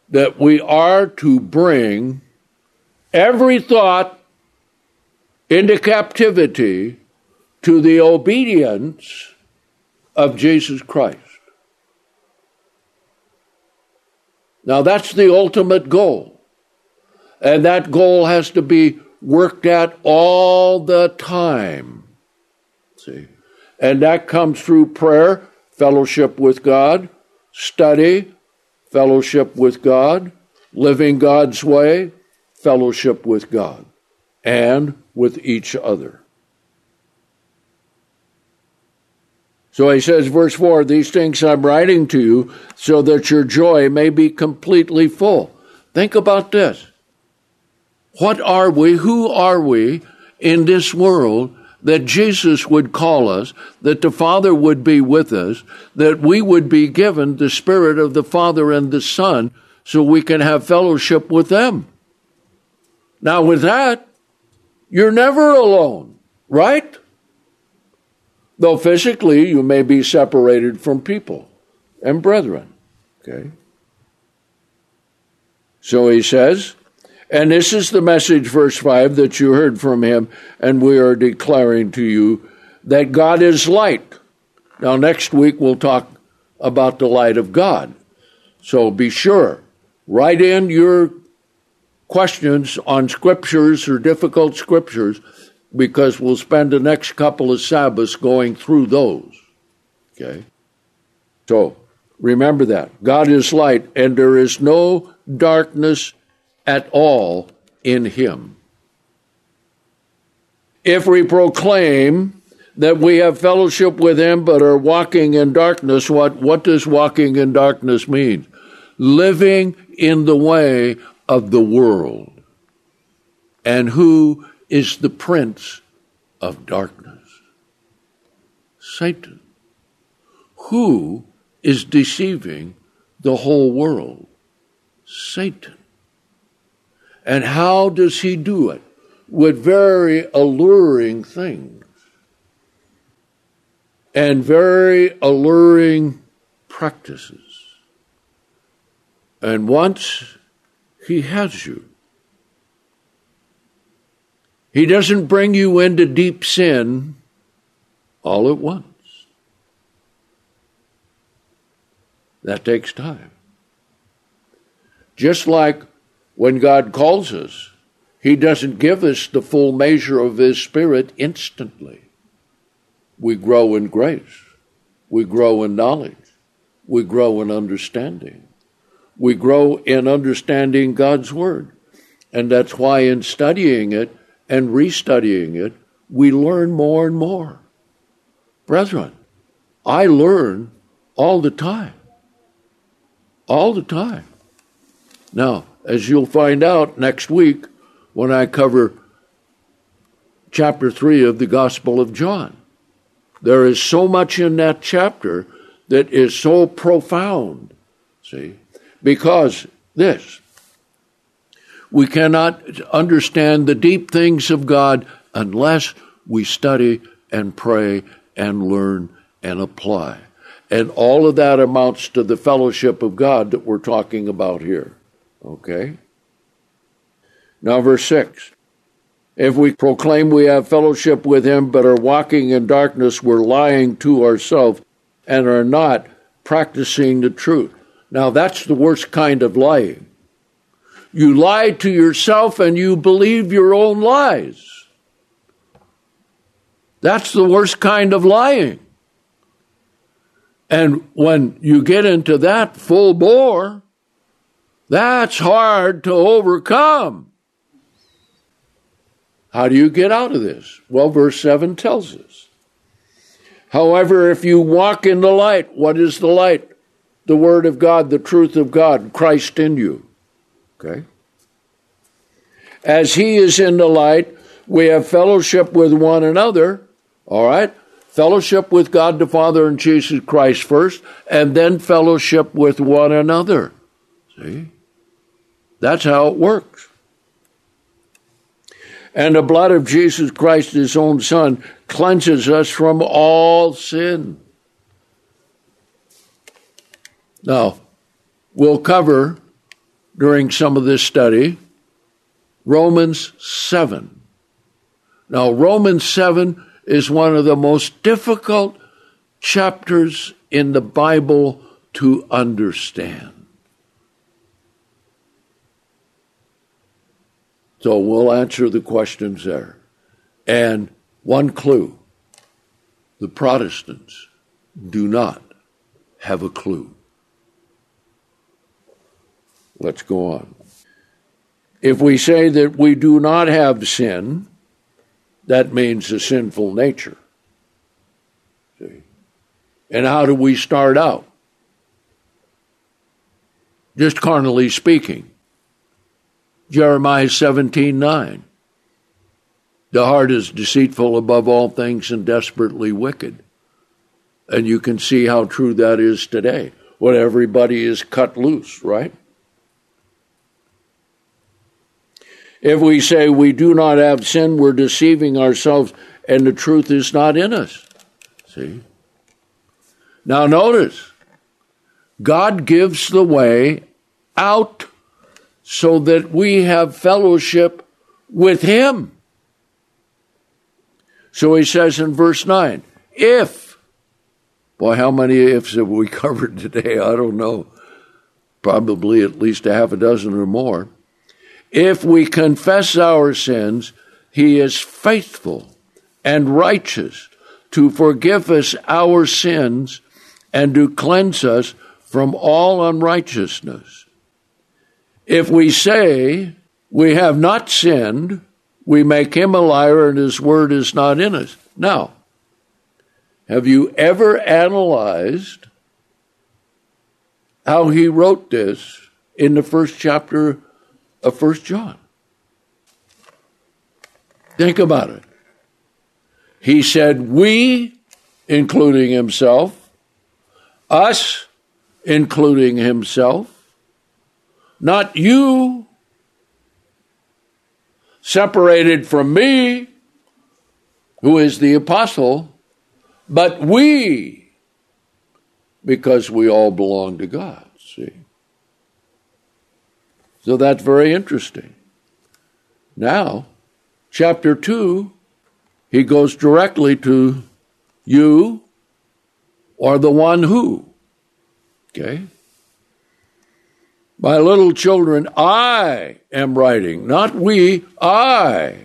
that we are to bring every thought into captivity to the obedience of Jesus Christ. Now, that's the ultimate goal. And that goal has to be worked at all the time. See? And that comes through prayer, fellowship with God, study, fellowship with God, living God's way, fellowship with God, and with each other. So he says, verse 4 These things I'm writing to you so that your joy may be completely full. Think about this. What are we? Who are we in this world that Jesus would call us, that the Father would be with us, that we would be given the Spirit of the Father and the Son so we can have fellowship with them? Now, with that, you're never alone, right? Though physically you may be separated from people and brethren. Okay? So he says, And this is the message, verse 5, that you heard from him, and we are declaring to you that God is light. Now, next week we'll talk about the light of God. So be sure, write in your questions on scriptures or difficult scriptures because we'll spend the next couple of Sabbaths going through those. Okay? So remember that. God is light, and there is no darkness at all in him. If we proclaim that we have fellowship with him but are walking in darkness, what, what does walking in darkness mean? Living in the way of the world. And who is the prince of darkness? Satan. Who is deceiving the whole world? Satan. And how does he do it? With very alluring things and very alluring practices. And once he has you, he doesn't bring you into deep sin all at once. That takes time. Just like when God calls us, He doesn't give us the full measure of His Spirit instantly. We grow in grace, we grow in knowledge, we grow in understanding, we grow in understanding God's Word. And that's why, in studying it and restudying it, we learn more and more. Brethren, I learn all the time. All the time. Now, as you'll find out next week when I cover chapter 3 of the Gospel of John. There is so much in that chapter that is so profound, see, because this, we cannot understand the deep things of God unless we study and pray and learn and apply. And all of that amounts to the fellowship of God that we're talking about here. Okay? Now, verse 6. If we proclaim we have fellowship with him but are walking in darkness, we're lying to ourselves and are not practicing the truth. Now, that's the worst kind of lying. You lie to yourself and you believe your own lies. That's the worst kind of lying. And when you get into that full bore, that's hard to overcome. How do you get out of this? Well, verse 7 tells us. However, if you walk in the light, what is the light? The Word of God, the truth of God, Christ in you. Okay? As He is in the light, we have fellowship with one another. All right? Fellowship with God the Father and Jesus Christ first, and then fellowship with one another. See? That's how it works. And the blood of Jesus Christ, his own Son, cleanses us from all sin. Now, we'll cover during some of this study Romans 7. Now, Romans 7 is one of the most difficult chapters in the Bible to understand. So we'll answer the questions there. And one clue the Protestants do not have a clue. Let's go on. If we say that we do not have sin, that means a sinful nature. See? And how do we start out? Just carnally speaking. Jeremiah 17 9. The heart is deceitful above all things and desperately wicked. And you can see how true that is today when everybody is cut loose, right? If we say we do not have sin, we're deceiving ourselves and the truth is not in us. See? Now notice, God gives the way out so that we have fellowship with him. So he says in verse 9, if, boy, how many ifs have we covered today? I don't know. Probably at least a half a dozen or more. If we confess our sins, he is faithful and righteous to forgive us our sins and to cleanse us from all unrighteousness. If we say we have not sinned, we make him a liar and his word is not in us. Now, have you ever analyzed how he wrote this in the first chapter of First John? Think about it. He said, We, including himself, us, including himself, not you, separated from me, who is the apostle, but we, because we all belong to God. See? So that's very interesting. Now, chapter 2, he goes directly to you or the one who. Okay? My little children, I am writing, not we, I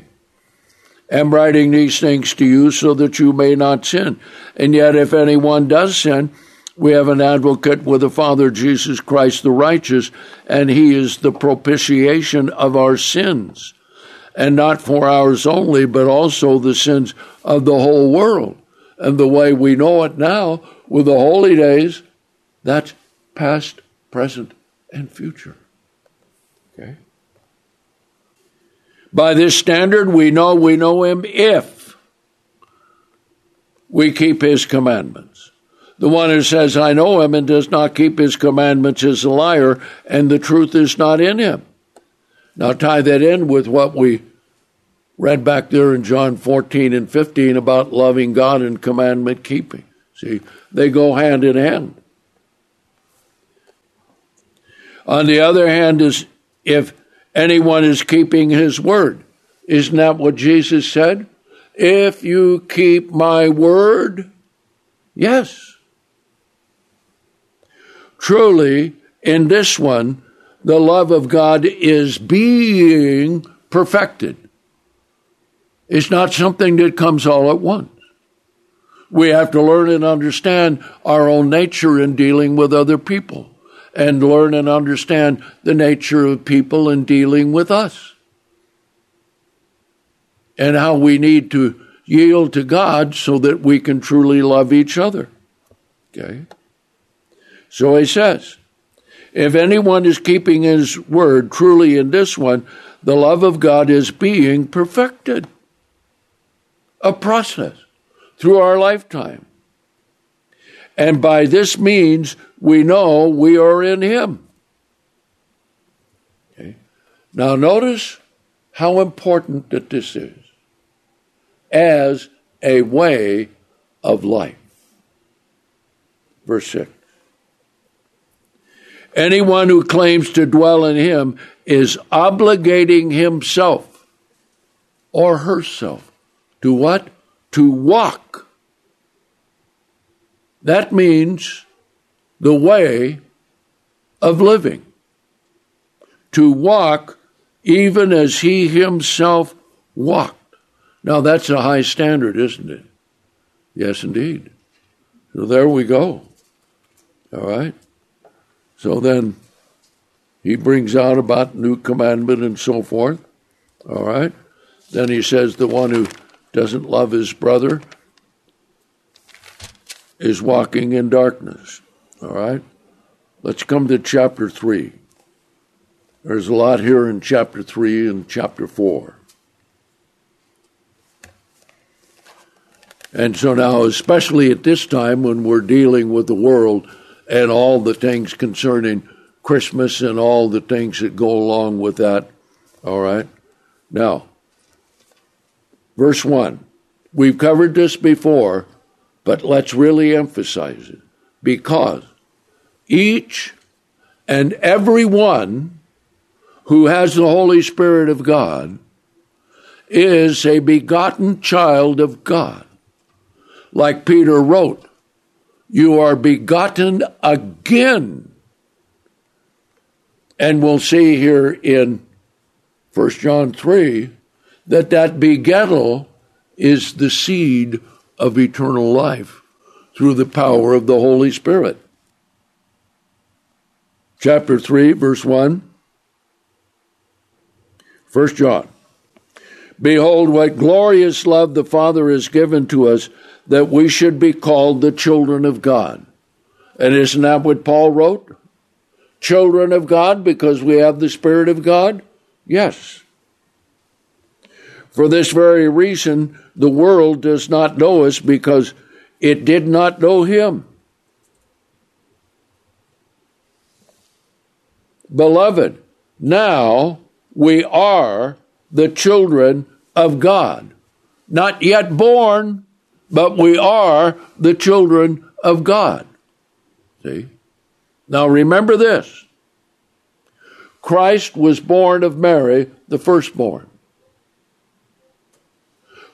am writing these things to you so that you may not sin. And yet, if anyone does sin, we have an advocate with the Father, Jesus Christ the righteous, and he is the propitiation of our sins. And not for ours only, but also the sins of the whole world. And the way we know it now with the holy days, that's past, present, and future. Okay? By this standard, we know we know him if we keep his commandments. The one who says, I know him and does not keep his commandments is a liar, and the truth is not in him. Now tie that in with what we read back there in John 14 and 15 about loving God and commandment keeping. See, they go hand in hand. On the other hand, is if anyone is keeping his word. Isn't that what Jesus said? If you keep my word, yes. Truly, in this one, the love of God is being perfected. It's not something that comes all at once. We have to learn and understand our own nature in dealing with other people and learn and understand the nature of people in dealing with us and how we need to yield to God so that we can truly love each other. Okay? So he says, if anyone is keeping his word truly in this one, the love of God is being perfected. A process through our lifetime. And by this means, we know we are in Him. Okay. Now, notice how important that this is as a way of life. Verse 6. Anyone who claims to dwell in Him is obligating himself or herself to what? To walk. That means the way of living, to walk even as he himself walked. Now, that's a high standard, isn't it? Yes, indeed. So there we go. All right? So then he brings out about new commandment and so forth. All right? Then he says the one who doesn't love his brother is walking in darkness. All right? Let's come to chapter 3. There's a lot here in chapter 3 and chapter 4. And so now, especially at this time when we're dealing with the world and all the things concerning Christmas and all the things that go along with that, all right? Now, verse 1. We've covered this before, but let's really emphasize it because each and every one who has the Holy Spirit of God is a begotten child of God. Like Peter wrote, you are begotten again. And we'll see here in 1 John 3 that that begettal is the seed of eternal life through the power of the Holy Spirit. Chapter 3, verse 1. 1 John. Behold, what glorious love the Father has given to us that we should be called the children of God. And isn't that what Paul wrote? Children of God because we have the Spirit of God? Yes. For this very reason, the world does not know us because it did not know Him. Beloved, now we are the children of God. Not yet born, but we are the children of God. See? Now remember this Christ was born of Mary, the firstborn.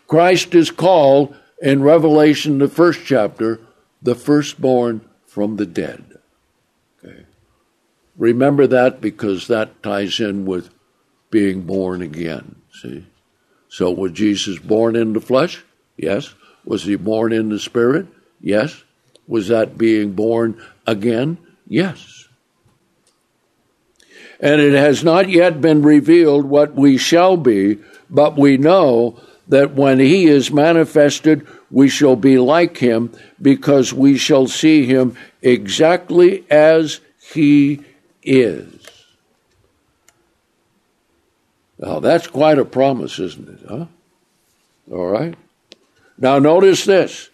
Christ is called in Revelation, the first chapter, the firstborn from the dead. Okay. Remember that because that ties in with being born again. See? So was Jesus born in the flesh? Yes. Was he born in the spirit? Yes. Was that being born again? Yes. And it has not yet been revealed what we shall be, but we know that when he is manifested, we shall be like him because we shall see him exactly as he is. Now, that's quite a promise, isn't it? Huh? All right. Now, notice this.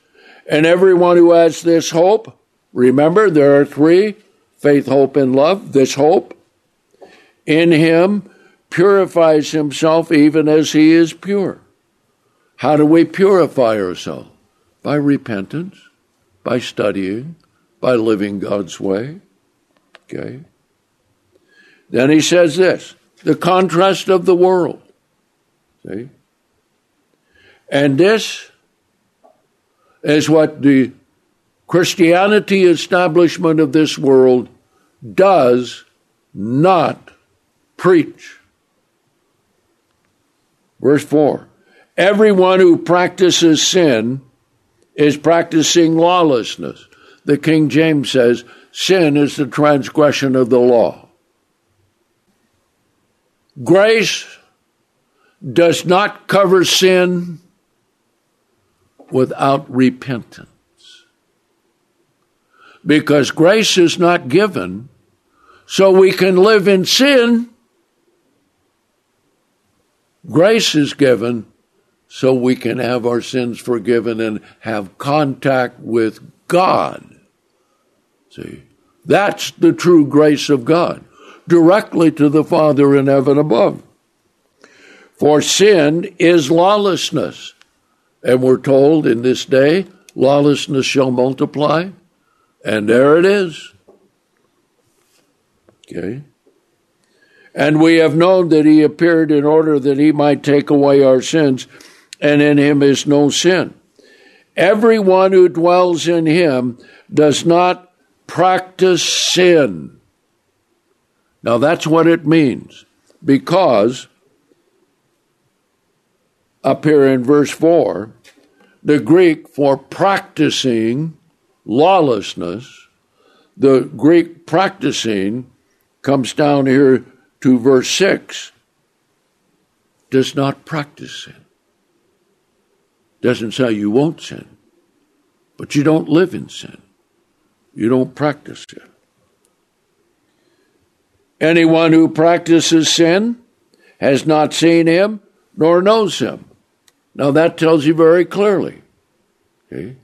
And everyone who has this hope, remember there are three faith, hope, and love. This hope in him purifies himself even as he is pure. How do we purify ourselves? By repentance, by studying, by living God's way. Okay? Then he says this the contrast of the world. See? And this is what the Christianity establishment of this world does not preach. Verse 4 Everyone who practices sin is practicing lawlessness. The King James says, sin is the transgression of the law. Grace does not cover sin without repentance. Because grace is not given so we can live in sin. Grace is given so we can have our sins forgiven and have contact with God. See, that's the true grace of God, directly to the Father in heaven above. For sin is lawlessness. And we're told in this day, lawlessness shall multiply. And there it is. Okay. And we have known that he appeared in order that he might take away our sins and in him is no sin. Everyone who dwells in him does not practice sin. Now that's what it means, because up here in verse 4, the Greek for practicing lawlessness, the Greek practicing comes down here to verse 6, does not practice sin. Doesn't say you won't sin, but you don't live in sin. You don't practice sin. Anyone who practices sin has not seen him nor knows him. Now that tells you very clearly. Okay?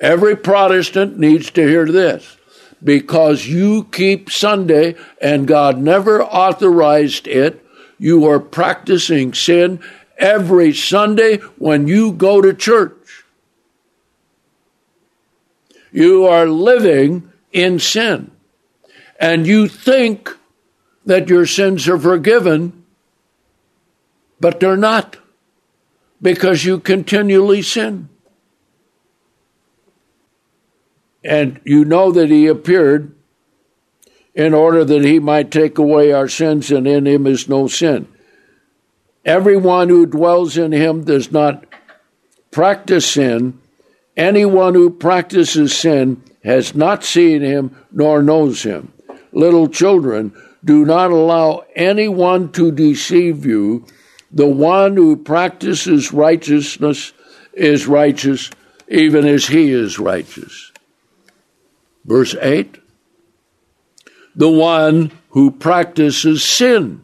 Every Protestant needs to hear this. Because you keep Sunday and God never authorized it, you are practicing sin every Sunday when you go to church. You are living in sin. And you think that your sins are forgiven, but they're not because you continually sin. And you know that he appeared in order that he might take away our sins, and in him is no sin. Everyone who dwells in him does not practice sin. Anyone who practices sin has not seen him nor knows him. Little children, do not allow anyone to deceive you. The one who practices righteousness is righteous, even as he is righteous. Verse 8 The one who practices sin,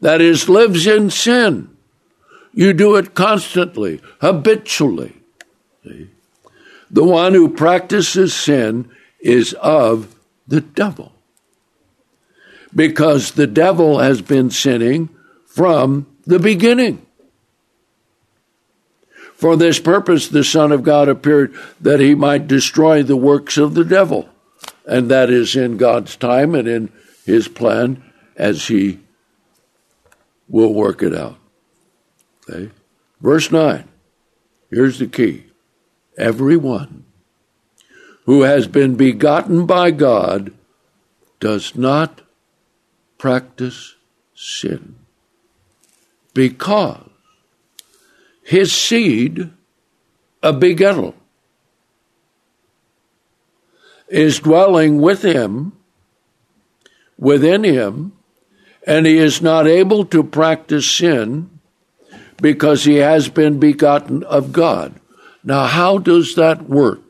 that is, lives in sin, you do it constantly, habitually. See? The one who practices sin is of the devil. Because the devil has been sinning from the beginning. For this purpose, the Son of God appeared that he might destroy the works of the devil. And that is in God's time and in his plan as he will work it out. Okay? Verse 9. Here's the key. Everyone who has been begotten by God does not practice sin because his seed, a begettal, is dwelling with him, within him, and he is not able to practice sin because he has been begotten of God. Now, how does that work?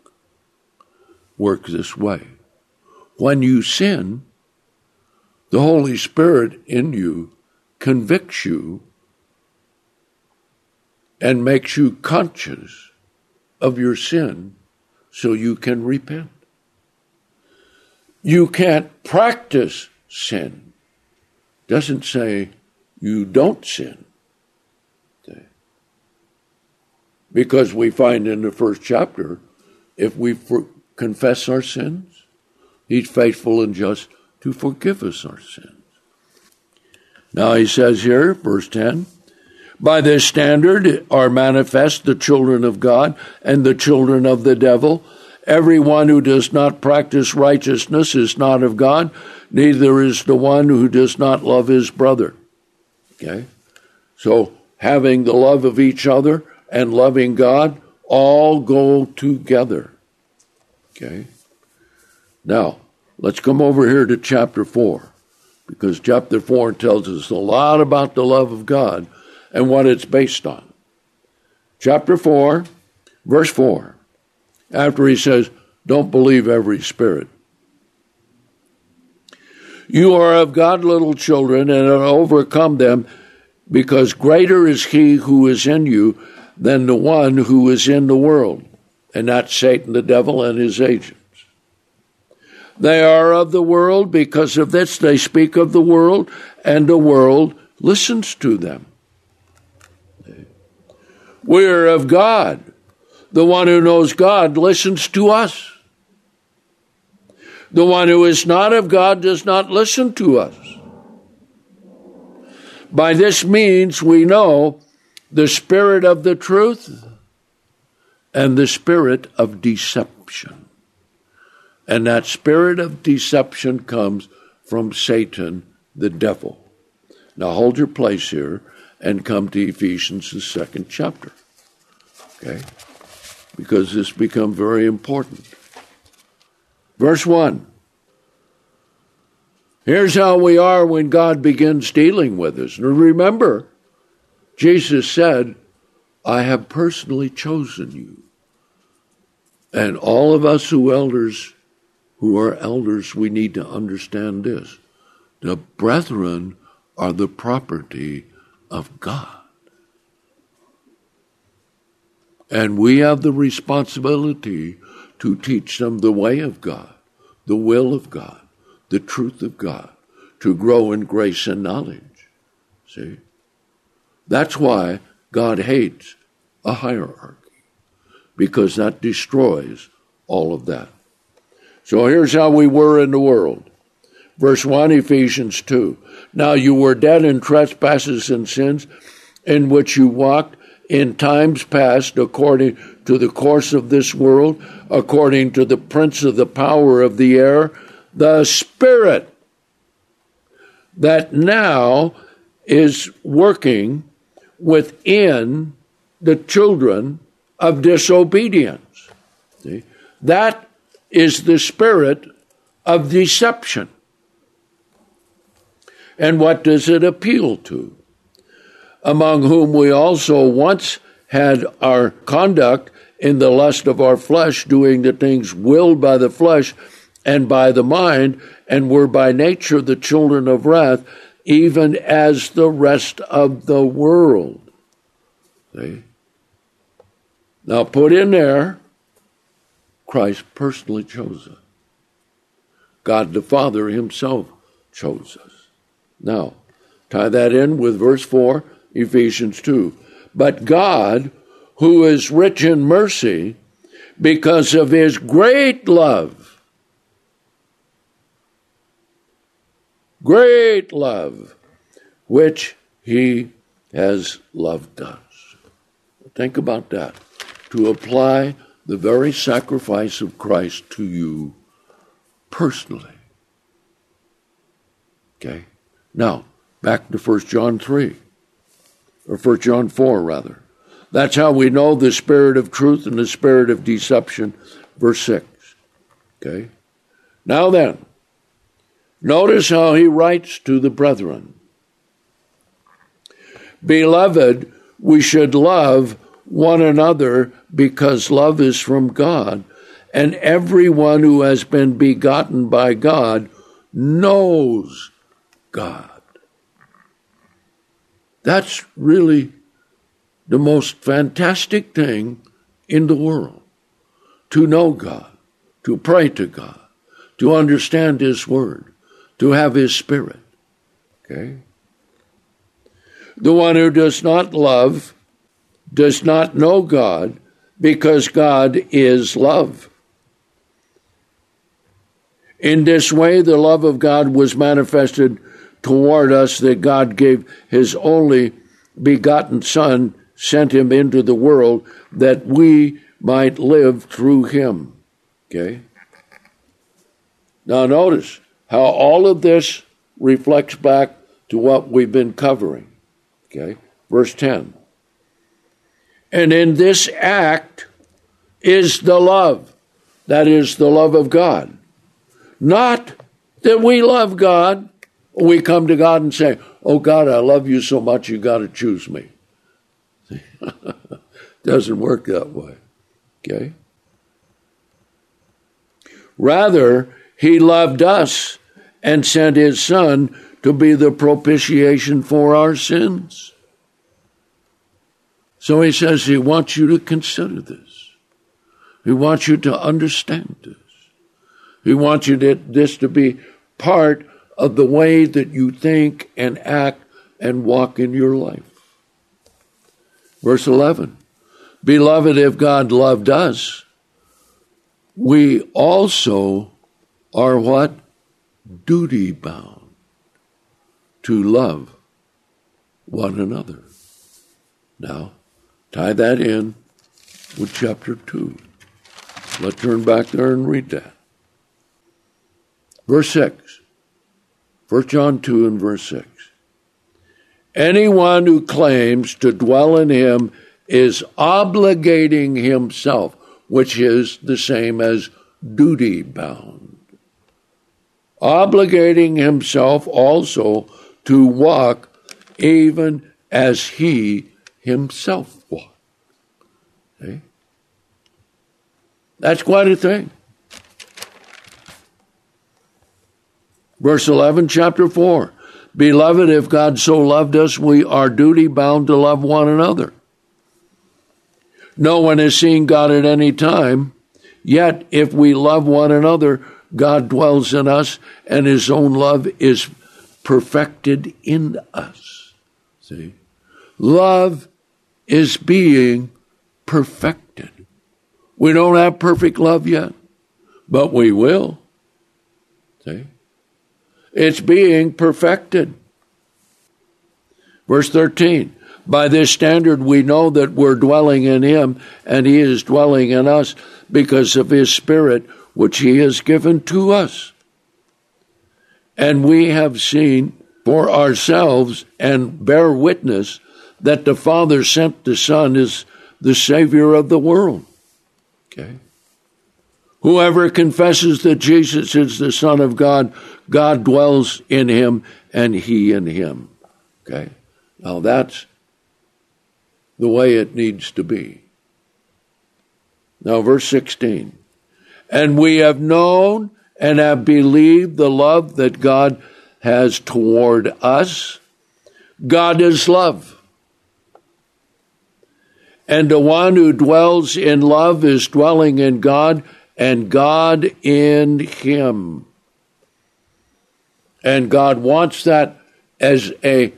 Work this way. When you sin, the Holy Spirit in you convicts you and makes you conscious of your sin so you can repent. You can't practice sin. Doesn't say you don't sin. Because we find in the first chapter, if we for- confess our sins, He's faithful and just to forgive us our sins. Now he says here, verse 10 By this standard are manifest the children of God and the children of the devil. Everyone who does not practice righteousness is not of God, neither is the one who does not love his brother. Okay? So, having the love of each other and loving God all go together. Okay? Now, let's come over here to chapter 4, because chapter 4 tells us a lot about the love of God and what it's based on. Chapter 4, verse 4, after he says, Don't believe every spirit. You are of God, little children, and overcome them, because greater is he who is in you than the one who is in the world, and not Satan, the devil, and his agents. They are of the world. Because of this, they speak of the world, and the world listens to them. We're of God. The one who knows God listens to us. The one who is not of God does not listen to us. By this means, we know the spirit of the truth and the spirit of deception. And that spirit of deception comes from Satan, the devil. Now hold your place here and come to Ephesians, the second chapter. Okay? Because this becomes very important. Verse 1. Here's how we are when God begins dealing with us. Remember, Jesus said, I have personally chosen you. And all of us who elders who are elders, we need to understand this. The brethren are the property of God. And we have the responsibility to teach them the way of God, the will of God, the truth of God, to grow in grace and knowledge. See? That's why God hates a hierarchy, because that destroys all of that. So here's how we were in the world. Verse 1, Ephesians 2. Now you were dead in trespasses and sins in which you walked in times past according to the course of this world, according to the prince of the power of the air, the spirit that now is working within the children of disobedience. See? That is the spirit of deception. And what does it appeal to? Among whom we also once had our conduct in the lust of our flesh, doing the things willed by the flesh and by the mind, and were by nature the children of wrath, even as the rest of the world. See? Now put in there, Christ personally chose us. God the Father Himself chose us. Now, tie that in with verse 4, Ephesians 2. But God, who is rich in mercy, because of his great love, great love, which he has loved us. Think about that. To apply the very sacrifice of Christ to you personally. Okay? Now, back to 1 John 3, or 1 John 4, rather. That's how we know the spirit of truth and the spirit of deception, verse 6. Okay? Now then, notice how he writes to the brethren Beloved, we should love one another because love is from God, and everyone who has been begotten by God knows God. That's really the most fantastic thing in the world to know God, to pray to God, to understand His Word, to have His Spirit. Okay? The one who does not love does not know God because God is love. In this way, the love of God was manifested toward us that God gave his only begotten Son, sent him into the world that we might live through him. Okay? Now, notice how all of this reflects back to what we've been covering. Okay? Verse 10. And in this act is the love. That is the love of God. Not that we love God. We come to God and say, Oh God, I love you so much, you got to choose me. Doesn't work that way. Okay? Rather, he loved us and sent his son to be the propitiation for our sins. So he says he wants you to consider this. He wants you to understand this. He wants you to, this to be part of the way that you think and act and walk in your life. Verse 11 Beloved, if God loved us, we also are what? Duty bound to love one another. Now, Tie that in with chapter 2. Let's turn back there and read that. Verse 6. 1 John 2 and verse 6. Anyone who claims to dwell in him is obligating himself, which is the same as duty bound. Obligating himself also to walk even as he himself walked. See? That's quite a thing. Verse 11, chapter 4. Beloved, if God so loved us, we are duty bound to love one another. No one has seen God at any time, yet if we love one another, God dwells in us, and his own love is perfected in us. See? Love is being perfected. We don't have perfect love yet, but we will. See? It's being perfected. Verse 13 By this standard we know that we're dwelling in Him, and He is dwelling in us because of His Spirit, which He has given to us. And we have seen for ourselves and bear witness that the Father sent the Son as the Savior of the world. Okay? Whoever confesses that Jesus is the Son of God, God dwells in him and he in him. Okay? Now that's the way it needs to be. Now, verse 16. And we have known and have believed the love that God has toward us. God is love. And the one who dwells in love is dwelling in God and God in him. And God wants that as a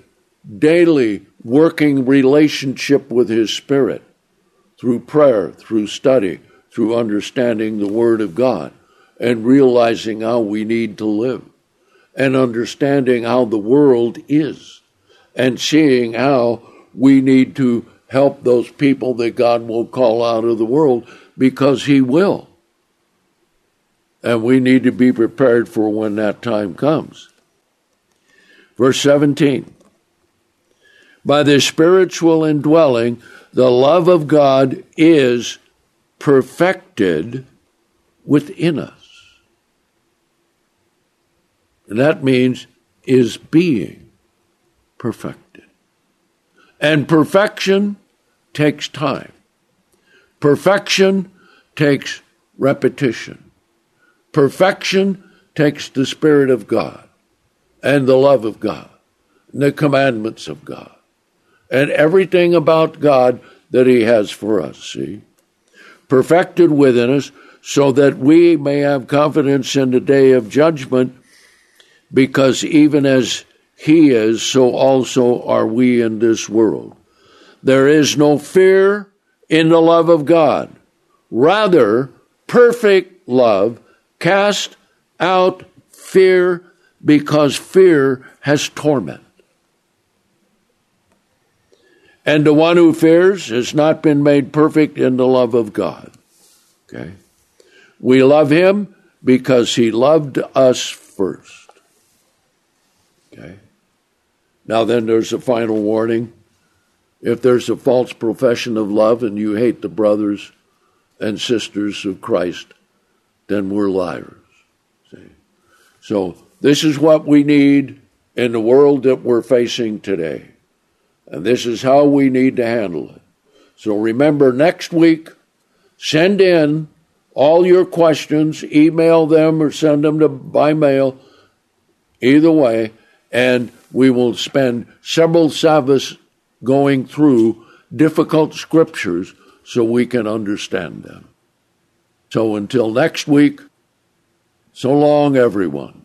daily working relationship with His Spirit through prayer, through study, through understanding the Word of God, and realizing how we need to live, and understanding how the world is, and seeing how we need to help those people that God will call out of the world because He will. And we need to be prepared for when that time comes. Verse 17 By the spiritual indwelling, the love of God is perfected within us. And that means is being perfected. And perfection takes time. Perfection takes repetition. Perfection takes the Spirit of God and the love of God and the commandments of God and everything about God that He has for us, see? Perfected within us so that we may have confidence in the day of judgment because even as He is, so also are we in this world. There is no fear in the love of God. Rather, perfect love Cast out fear because fear has torment. And the one who fears has not been made perfect in the love of God. Okay? We love him because he loved us first. Okay? Now, then, there's a final warning. If there's a false profession of love and you hate the brothers and sisters of Christ, then we're liars. See? So this is what we need in the world that we're facing today. And this is how we need to handle it. So remember, next week, send in all your questions, email them or send them to by mail, either way, and we will spend several Sabbaths going through difficult scriptures so we can understand them. So until next week, so long, everyone.